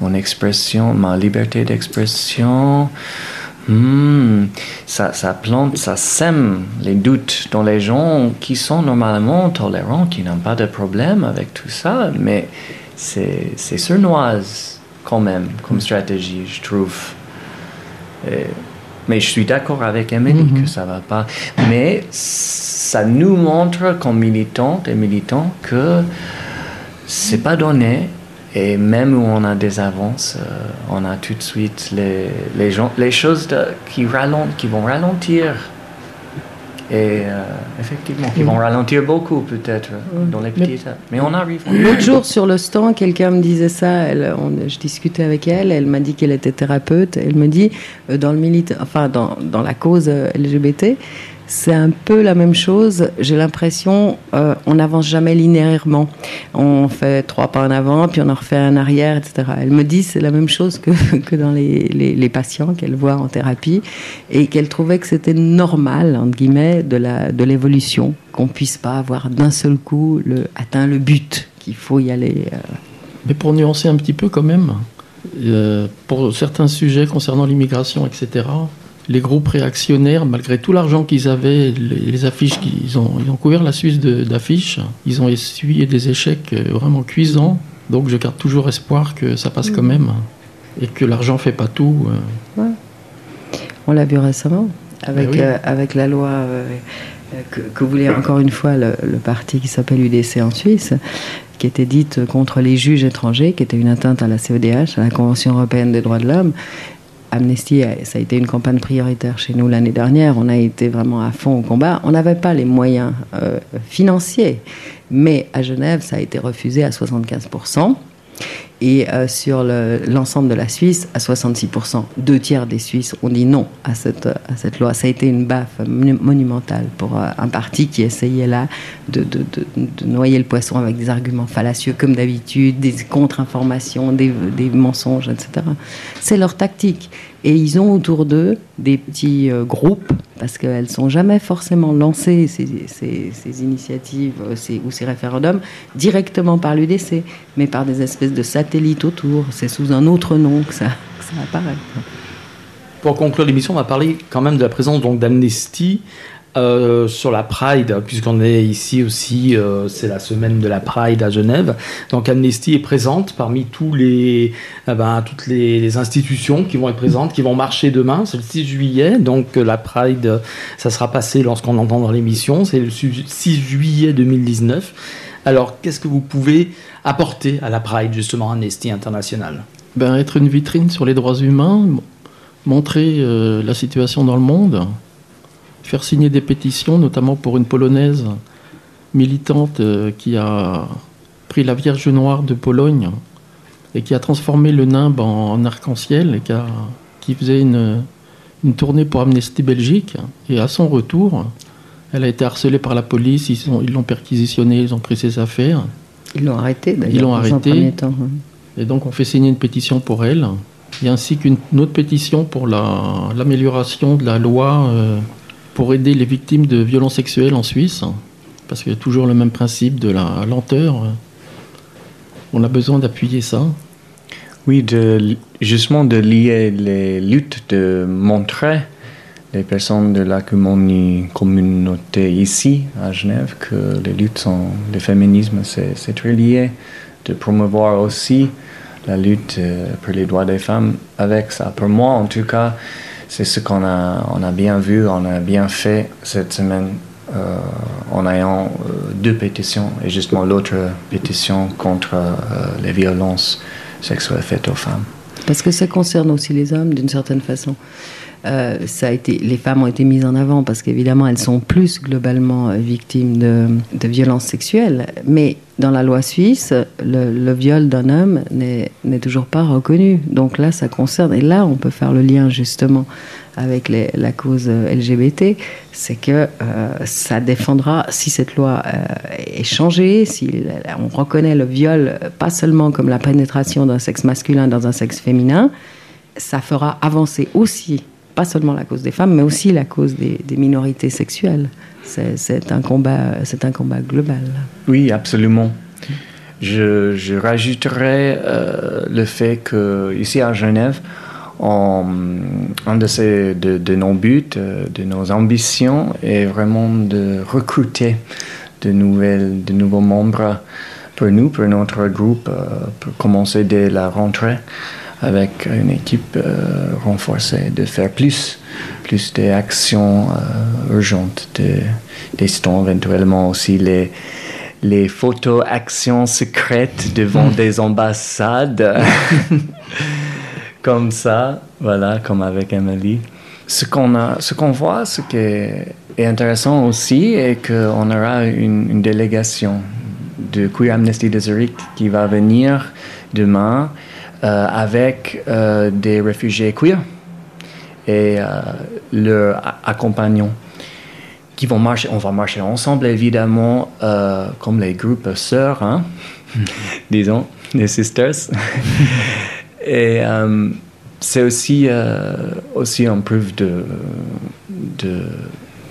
mon expression, ma liberté d'expression. Hmm, ça, ça plante, ça sème les doutes dans les gens qui sont normalement tolérants, qui n'ont pas de problème avec tout ça, mais c'est sournoise quand même comme stratégie, je trouve. Et mais je suis d'accord avec Emily que mhm. ça va pas. Mais ça nous montre comme militantes et militants que c'est pas donné. Et même où on a des avances, euh, on a tout de suite les, les, gens, les choses qui, qui vont ralentir et euh, effectivement, ils vont ralentir beaucoup peut-être dans les petites. Mais, on arrive.
L'autre jour sur le stand, quelqu'un me disait ça. Elle, je discutais avec elle. Elle m'a dit qu'elle était thérapeute. Elle me dit euh, dans le enfin dans, dans la cause euh, LGBT, c'est un peu la même chose. J'ai l'impression, euh, on n'avance jamais linéairement. On fait trois pas en avant, puis on en refait un arrière, etc. Elle me dit c'est la même chose que, que dans les, les, patients qu'elle voit en thérapie et qu'elle trouvait que c'était normal, entre guillemets, de, la, de l'évolution, qu'on puisse pas avoir d'un seul coup atteint le but, qu'il faut y aller. Euh.
Mais pour nuancer un petit peu quand même, euh, pour certains sujets concernant l'immigration, etc., les groupes réactionnaires, malgré tout l'argent qu'ils avaient, les, affiches qu'ils ont, ils ont couvert la Suisse d'affiches, ils ont essuyé des échecs euh, vraiment cuisants. Donc je garde toujours espoir que ça passe quand mm. même et que l'argent fait pas tout.
Euh. On l'a vu récemment avec, ben euh, avec la loi que, voulait encore une fois le, le parti qui s'appelle UDC en Suisse, qui était dite contre les juges étrangers, qui était une atteinte à la CEDH, à la Convention européenne des droits de l'homme. Amnesty, ça a été une campagne prioritaire chez nous l'année dernière. On a été vraiment à fond au combat. On n'avait pas les moyens euh, financiers, mais à Genève, ça a été refusé à 75 et euh, sur l'ensemble de la Suisse à 66%. Deux tiers des Suisses ont dit non à cette, à cette loi. Ça a été une baffe monumentale pour euh, un parti qui essayait là de, de, de, noyer le poisson avec des arguments fallacieux comme d'habitude, des contre-informations, des, des mensonges, etc. C'est leur tactique. Et ils ont autour d'eux des petits euh, groupes, parce qu'elles sont jamais forcément lancées, ces, ces, initiatives ces, ou ces référendums, directement par l'UDC, mais par des espèces de satellites satellite autour. C'est sous un autre nom que ça, ça apparaît.
Pour conclure l'émission, on va parler quand même de la présence d'Amnesty euh, sur la Pride, puisqu'on est ici aussi, euh, c'est la semaine de la Pride à Genève. Donc Amnesty est présente parmi tous les, eh ben, toutes les, institutions qui vont être présentes, qui vont marcher demain. C'est le 6 juillet, donc euh, la Pride, ça sera passé lorsqu'on entend dans l'émission. C'est le 6 juillet 2019. Alors, qu'est-ce que vous pouvez apporter à la Pride, justement, Amnesty International?
Ben, Être une vitrine sur les droits humains, montrer la situation dans le monde, faire signer des pétitions, notamment pour une Polonaise militante euh, qui a pris la Vierge Noire de Pologne et qui a transformé le nimbe en, arc-en-ciel et qui, faisait une, une, tournée pour Amnesty Belgique. Et à son retour, Elle a été harcelée par la police, ils l'ont perquisitionnée, ils ont pris ses affaires.
Ils l'ont arrêtée d'ailleurs.
Ils l'ont arrêtée. Et donc on fait signer une pétition pour elle, et ainsi qu'une autre pétition pour l'amélioration de la loi euh, pour aider les victimes de violences sexuelles en Suisse, parce qu'il y a toujours le même principe de la lenteur. On a besoin d'appuyer ça.
Oui, justement de lier les luttes, de montrer les personnes de la communauté ici à Genève que les luttes sont, le féminisme c'est très lié, de promouvoir aussi la lutte euh, pour les droits des femmes avec ça. Pour moi en tout cas, c'est ce qu'on a, on a bien vu, on a bien fait cette semaine euh, en ayant euh, deux pétitions et justement l'autre pétition contre les violences sexuelles faites aux femmes.
Parce que ça concerne aussi les hommes d'une certaine façon. Euh, ça a été, les femmes ont été mises en avant parce qu'évidemment elles sont plus globalement euh, victimes de, violences sexuelles. Mais dans la loi suisse, le, viol d'un homme n'est toujours pas reconnu. Donc là, ça concerne, et là on peut faire le lien justement avec la cause LGBT, c'est que euh, ça défendra, si cette loi est changée, si on reconnaît le viol pas seulement comme la pénétration d'un sexe masculin dans un sexe féminin, ça fera avancer aussi pas seulement la cause des femmes, mais aussi la cause des, minorités sexuelles. C'est un, combat, un combat global.
Oui, absolument. Je, je rajouterais euh, le fait que ici à Genève, un de, de, nos buts, euh, de nos ambitions est vraiment de recruter de, nouvelles, de nouveaux membres pour nous, pour notre groupe, euh, pour commencer dès la rentrée avec une équipe euh, renforcée, de faire plus, plus d'actions euh, urgentes, de, testons éventuellement aussi les, les photos actions secrètes devant hmm. des ambassades, comme ça, voilà, comme avec Emily. Ce qu'on a, ce qu'on voit, ce qui est, intéressant aussi, est qu'on aura une, une, délégation de Queer Amnesty de Zurich qui va venir demain avec euh, des réfugiés queer et euh, leurs accompagnants qui vont marcher. On va marcher ensemble, évidemment, comme les groupes sœurs, hein, disons, les sisters. et c'est aussi, aussi une preuve de, de,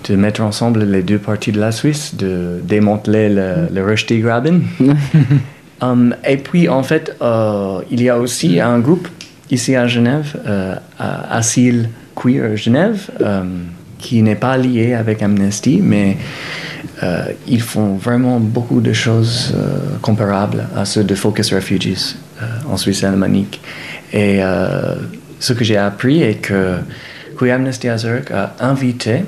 de, mettre ensemble les deux parties de la Suisse, de démanteler le, le Graben. Um, et puis, en fait, euh, il y a aussi un groupe ici à Genève, euh, à Asile Queer Genève, euh, qui n'est pas lié avec Amnesty, mais ils font vraiment beaucoup de choses comparables à ceux de Focus Refugees en Suisse alémanique. Et ce que j'ai appris est que Queer Amnesty à Zurich a invité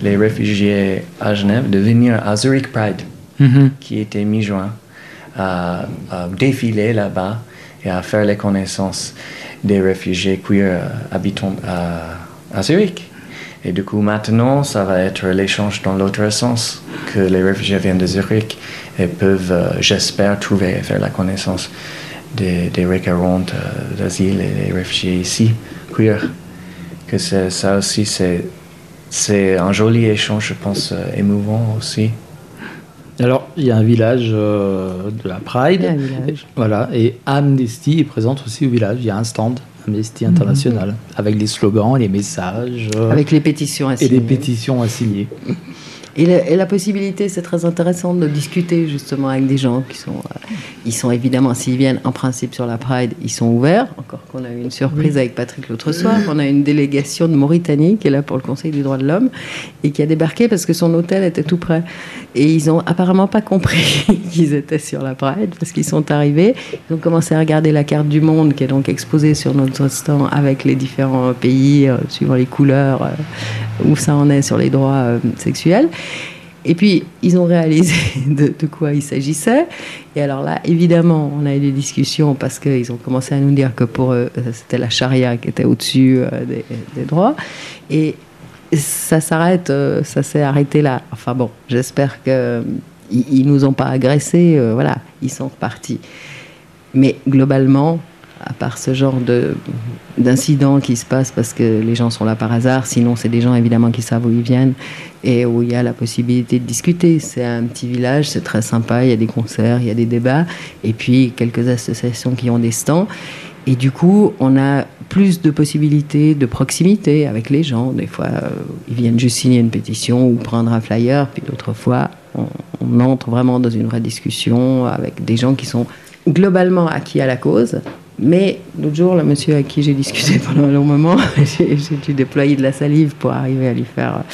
les réfugiés à Genève de venir à Zurich Pride, mm-hmm. qui était mi-juin à, défiler là-bas et à faire les connaissances des réfugiés queer euh, habitant à, Zurich. Et du coup, maintenant, ça va être l'échange dans l'autre sens, que les réfugiés viennent de Zurich et peuvent, euh, j'espère, trouver et faire la connaissance des, des euh, d'asile et des réfugiés ici, queer. Que ça aussi, c'est un joli échange, je pense, émouvant aussi.
Alors, il y a un village euh, de la Pride. Voilà, et Amnesty est présente aussi au village. Il y a un stand Amnesty mhm. International avec les slogans, les messages.
Euh, avec les pétitions à signer.
Et les pétitions à signer.
Et la, possibilité, c'est très intéressant de discuter justement avec des gens qui sont, euh, ils sont évidemment, s'ils viennent en principe sur la Pride, ils sont ouverts. Encore qu'on a eu une surprise avec Patrick l'autre soir. On a une délégation de Mauritanie qui est là pour le Conseil des droits de l'homme et qui a débarqué parce que son hôtel était tout près. Et ils ont apparemment pas compris qu'ils étaient sur la Pride parce qu'ils sont arrivés. Ils ont commencé à regarder la carte du monde qui est donc exposée sur notre stand avec les différents pays, euh, suivant les couleurs, euh, où ça en est sur les droits sexuels. Et puis, ils ont réalisé de, quoi il s'agissait. Et alors là, évidemment, on a eu des discussions parce qu'ils ont commencé à nous dire que pour eux, euh, c'était la charia qui était au-dessus euh, des, droits. Et ça s'arrête, euh, ça s'est arrêté là. Enfin bon, j'espère qu'ils ils nous ont pas agressés. voilà, ils sont repartis. Mais globalement, à part ce genre de d'incidents qui se passent parce que les gens sont là par hasard. Sinon, c'est des gens évidemment qui savent où ils viennent et où il y a la possibilité de discuter. C'est un petit village, c'est très sympa. Il y a des concerts, il y a des débats et puis quelques associations qui ont des stands. Et du coup, on a plus de possibilités de proximité avec les gens. Des fois, euh, ils viennent juste signer une pétition ou prendre un flyer, puis d'autres fois, on, on entre vraiment dans une vraie discussion avec des gens qui sont globalement acquis à la cause. Mais l'autre jour, le monsieur avec qui j'ai discuté pendant un long moment, j'ai dû déployer de la salive pour arriver à lui faire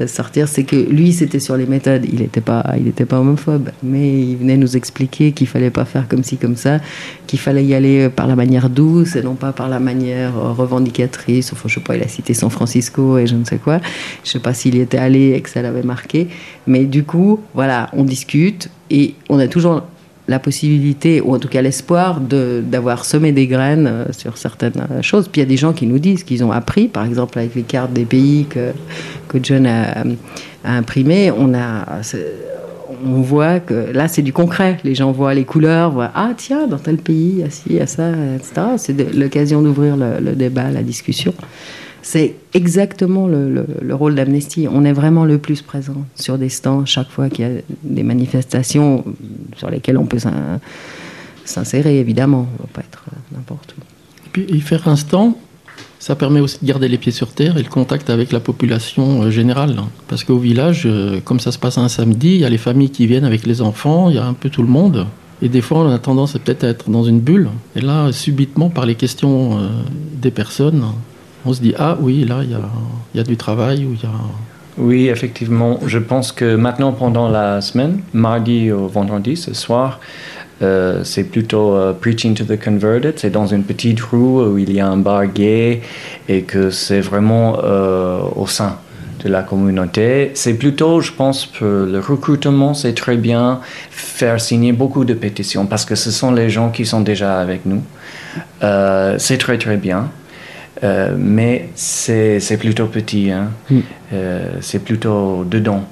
euh, sortir, c'est que lui, c'était sur les méthodes. Il n'était pas, pas homophobe, mais il venait nous expliquer qu'il fallait pas faire comme ci, comme ça, qu'il fallait y aller par la manière douce et non pas par la manière euh, revendicatrice. Enfin, je sais pas, il a cité San Francisco et je ne sais quoi. Je sais pas s'il y était allé et que ça l'avait marqué. Mais du coup, voilà, on discute et on a toujours la possibilité, ou en tout cas l'espoir, d'avoir semé des graines euh, sur certaines euh, choses. Puis il y a des gens qui nous disent qu'ils ont appris, par exemple avec les cartes des pays que, que John a, a imprimées, on, a, on voit que là c'est du concret. Les gens voient les couleurs, voient ah tiens, dans tel pays, il y a ci, il y a ça, etc. C'est l'occasion d'ouvrir le débat, la discussion. C'est exactement le, le, rôle d'Amnesty. On est vraiment le plus présent sur des stands chaque fois qu'il y a des manifestations sur lesquelles on peut s'insérer, évidemment. On ne va pas être n'importe où.
Et puis, y faire un stand, ça permet aussi de garder les pieds sur terre et le contact avec la population euh, générale. Parce qu'au village, euh, comme ça se passe un samedi, il y a les familles qui viennent avec les enfants, il y a un peu tout le monde. Et des fois, on a tendance peut-être à être dans une bulle. Et là, subitement, par les questions euh, des personnes, on se dit ah oui, là il y a, y a, du travail il y a.
Oui, effectivement. Je pense que maintenant, pendant la semaine, mardi au vendredi, ce soir, euh, c'est plutôt euh, Preaching to the Converted. C'est dans une petite rue où il y a un bar gay et que c'est vraiment euh, au sein de la communauté. C'est plutôt, je pense, pour le recrutement, c'est très bien faire signer beaucoup de pétitions parce que ce sont les gens qui sont déjà avec nous. c'est très très bien. Euh, mais c'est plutôt petit, hein. Mm. euh, c'est plutôt dedans.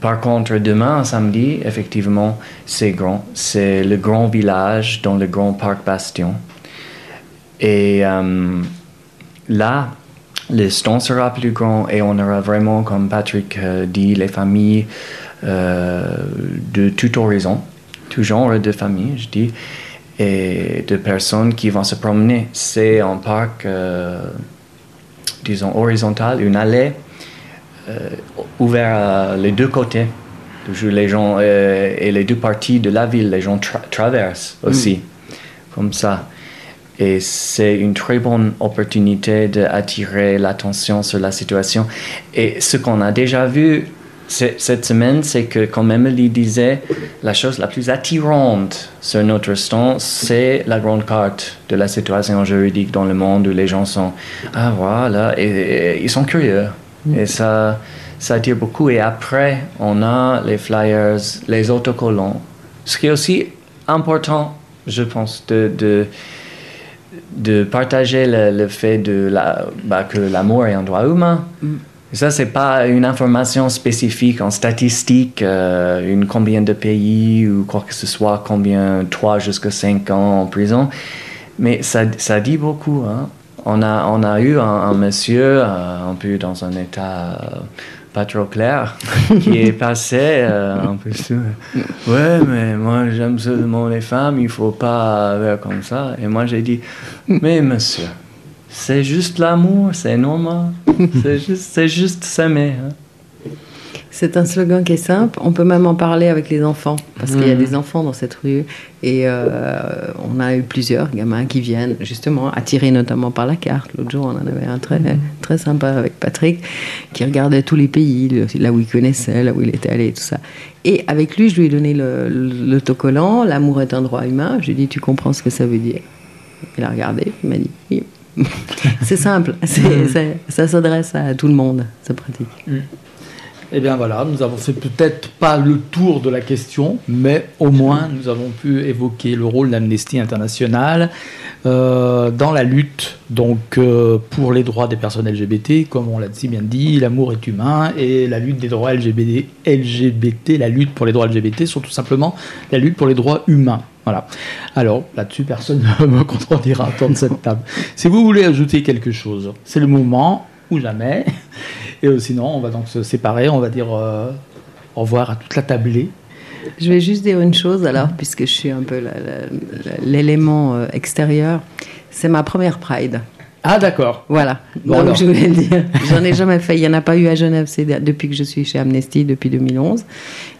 Par contre, demain, samedi, effectivement, c'est grand. C'est le grand village dans le grand parc Bastion. Et euh, là, le stand sera plus grand et on aura vraiment, comme Patrick dit, les familles de tout horizon, tout genre de familles, je dis et de personnes qui vont se promener. C'est un parc, euh, disons, horizontal, une allée euh, ouverte à les deux côtés. Les gens euh, et les deux parties de la ville, les gens traversent mm. aussi, comme ça. Et c'est une très bonne opportunité d'attirer l'attention sur la situation. Et ce qu'on a déjà vu cette semaine, c'est que, comme Emily disait, la chose la plus attirante sur notre stand, c'est la grande carte de la situation juridique dans le monde où les gens sont, ah voilà, et, ils sont curieux. Mm. Et ça, ça attire beaucoup. Et après, on a les flyers, les autocollants. Ce qui est aussi important, je pense, de, de, de partager le, fait de la, bah, que l'amour est un droit humain. Mm. Ça, c'est pas une information spécifique en statistique, euh, une combien de pays ou quoi que ce soit, combien 3 jusqu'à 5 ans en prison. Mais ça, ça dit beaucoup. Hein. On, a, on a eu un, monsieur euh, un peu dans un état euh, pas trop clair qui est passé un peu sous. Ouais, mais moi j'aime seulement les femmes, il faut pas faire comme ça. Et moi j'ai dit, mais monsieur, c'est juste l'amour, c'est normal. c'est juste, juste s'aimer. Hein.
C'est un slogan qui est simple. On peut même en parler avec les enfants, parce qu'il y a mm. des enfants dans cette rue. Et euh, on a eu plusieurs gamins qui viennent justement attirés notamment par la carte. L'autre jour, on en avait un très, très sympa avec Patrick, qui regardait tous les pays, là où il connaissait, là où il était allé, et tout ça. Et avec lui, je lui ai donné l'autocollant, L'amour est un droit humain. Je lui ai dit, tu comprends ce que ça veut dire Il a regardé, il m'a dit, oui. c'est simple, ça s'adresse à tout le monde, c'est pratique. Mm.
Eh bien voilà, nous avons fait peut-être pas le tour de la question, mais au moins nous avons pu évoquer le rôle d'Amnesty International euh, dans la lutte donc euh, pour les droits des personnes LGBT, comme on l'a si bien dit, l'amour est humain et la lutte des droits LGBT, LGBT, la lutte pour les droits LGBT sont tout simplement la lutte pour les droits humains.
Voilà. Alors, là-dessus, personne ne me contredira autour de cette table. Si vous voulez ajouter quelque chose, c'est le moment ou jamais. Et euh, sinon, on va donc se séparer. On va dire euh, au revoir à toute la tablée.
Je vais juste dire une chose alors, puisque je suis un peu l'élément euh, extérieur. C'est ma première Pride.
Ah d'accord.
Voilà. Donc je voulais le dire. J'en ai jamais fait. Il n'y en a pas eu à Genève c'est depuis que je suis chez Amnesty depuis 2011.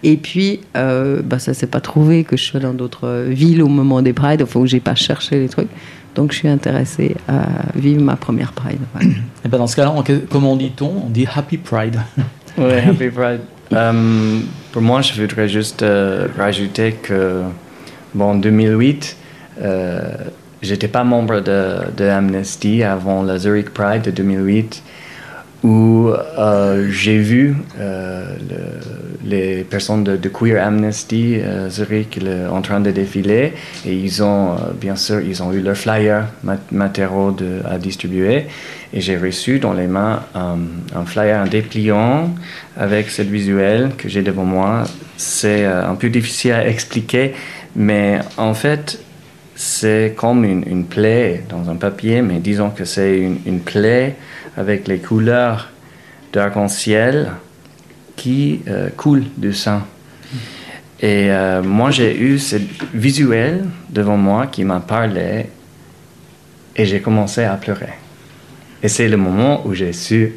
Et puis euh, bah, ça s'est pas trouvé que je sois dans d'autres villes au moment des Prides, enfin où j'ai pas cherché les trucs. Donc je suis intéressée à vivre ma première Pride.
Et ben dans ce cas-là, comment dit-on? On dit Happy Pride.
Oui, Happy Pride. Euh, pour moi, je voudrais juste euh, rajouter que, bon, en 2008, euh, j'étais pas membre de, de, Amnesty avant la Zurich Pride de 2008 où euh, j'ai vu euh, les personnes de, Queer Amnesty euh, Zurich en train de défiler. Et ils ont bien sûr ils ont eu leur flyer matériaux à distribuer. Et j'ai reçu dans les mains un flyer un dépliant avec ce visuel que j'ai devant moi. C'est un peu difficile à expliquer mais en fait c'est comme une, plaie dans un papier mais disons que c'est une, une plaie avec les couleurs d'arc-en-ciel qui euh, coulent du sang. Et euh, moi, j'ai eu ce visuel devant moi qui m'a parlé et j'ai commencé à pleurer. Et c'est le moment où j'ai su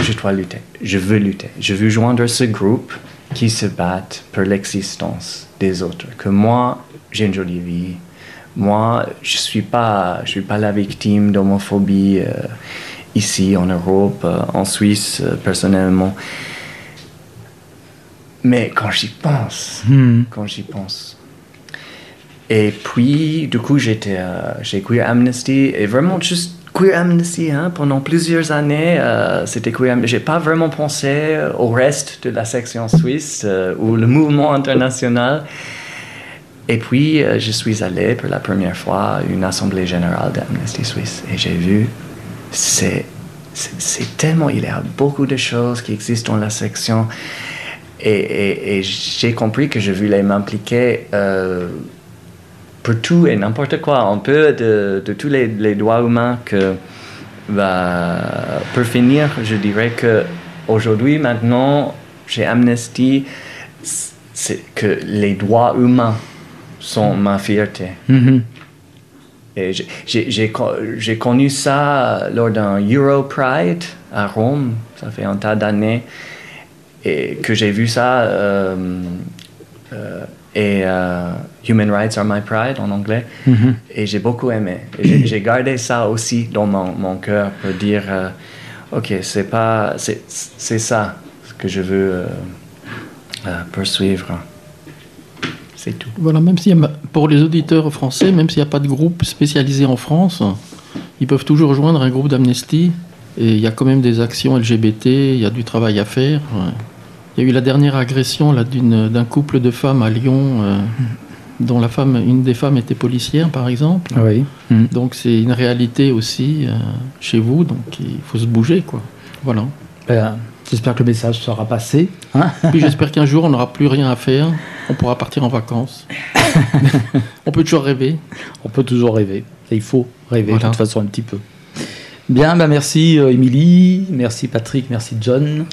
je dois lutter, je veux lutter, je veux joindre ce groupe qui se bat pour l'existence des autres. Que moi, j'ai une jolie vie. Moi, je ne suis, pas, je suis pas la victime d'homophobie. Euh, ici en Europe, euh, en Suisse euh, personnellement. Mais quand j'y pense, hmm. quand j'y pense. Et puis, du coup, j'étais chez Queer Amnesty et vraiment juste Queer Amnesty hein, pendant plusieurs années. Euh, c'était Queer J'ai pas vraiment pensé au reste de la section suisse ou le mouvement international. Et puis, je suis allé pour la première fois à une assemblée générale d'Amnesty Suisse et j'ai vu c'est c'est tellement, il y a beaucoup de choses qui existent dans la section. Et, j'ai compris que je voulais m'impliquer euh, pour tout et n'importe quoi, un peu de, de tous les, les, droits humains que, bah, pour finir, je dirais que aujourd'hui, maintenant, chez Amnesty, c'est que les droits humains sont ma fierté. Mm-hmm. Et j'ai connu ça lors d'un Euro Pride à Rome, ça fait un tas d'années, et que j'ai vu ça. Euh, euh, et euh, Human Rights Are My Pride en anglais. Mm-hmm. Et j'ai beaucoup aimé. J'ai gardé ça aussi dans mon, mon cœur pour dire ok, c'est pas. C'est ça que je veux poursuivre. C'est tout.
Voilà, même si pour les auditeurs français, même s'il n'y a pas de groupe spécialisé en France, ils peuvent toujours rejoindre un groupe d'amnesty. Et il y a quand même des actions LGBT, il y a du travail à faire. Il y a eu la dernière agression là, d'un couple de femmes à Lyon, euh, dont la femme, une des femmes était policière, par exemple.
Ah oui.
Mm. Donc c'est une réalité aussi euh, chez vous, donc il faut se bouger, quoi. Voilà.
Ben, J'espère que le message sera passé.
Hein Puis j'espère qu'un jour, on n'aura plus rien à faire. On pourra partir en vacances. on peut toujours rêver.
On peut toujours rêver. Et il faut rêver de toute façon un petit peu. Bien, bah merci euh, Émilie, merci Patrick, merci John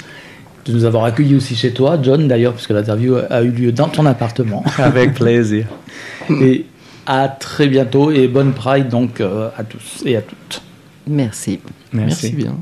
de nous avoir accueillis aussi chez toi. John d'ailleurs, puisque l'interview a eu lieu dans ton appartement.
Avec plaisir.
Et à très bientôt et bonne Pride donc euh, à tous et à toutes.
Merci.
Merci, merci bien.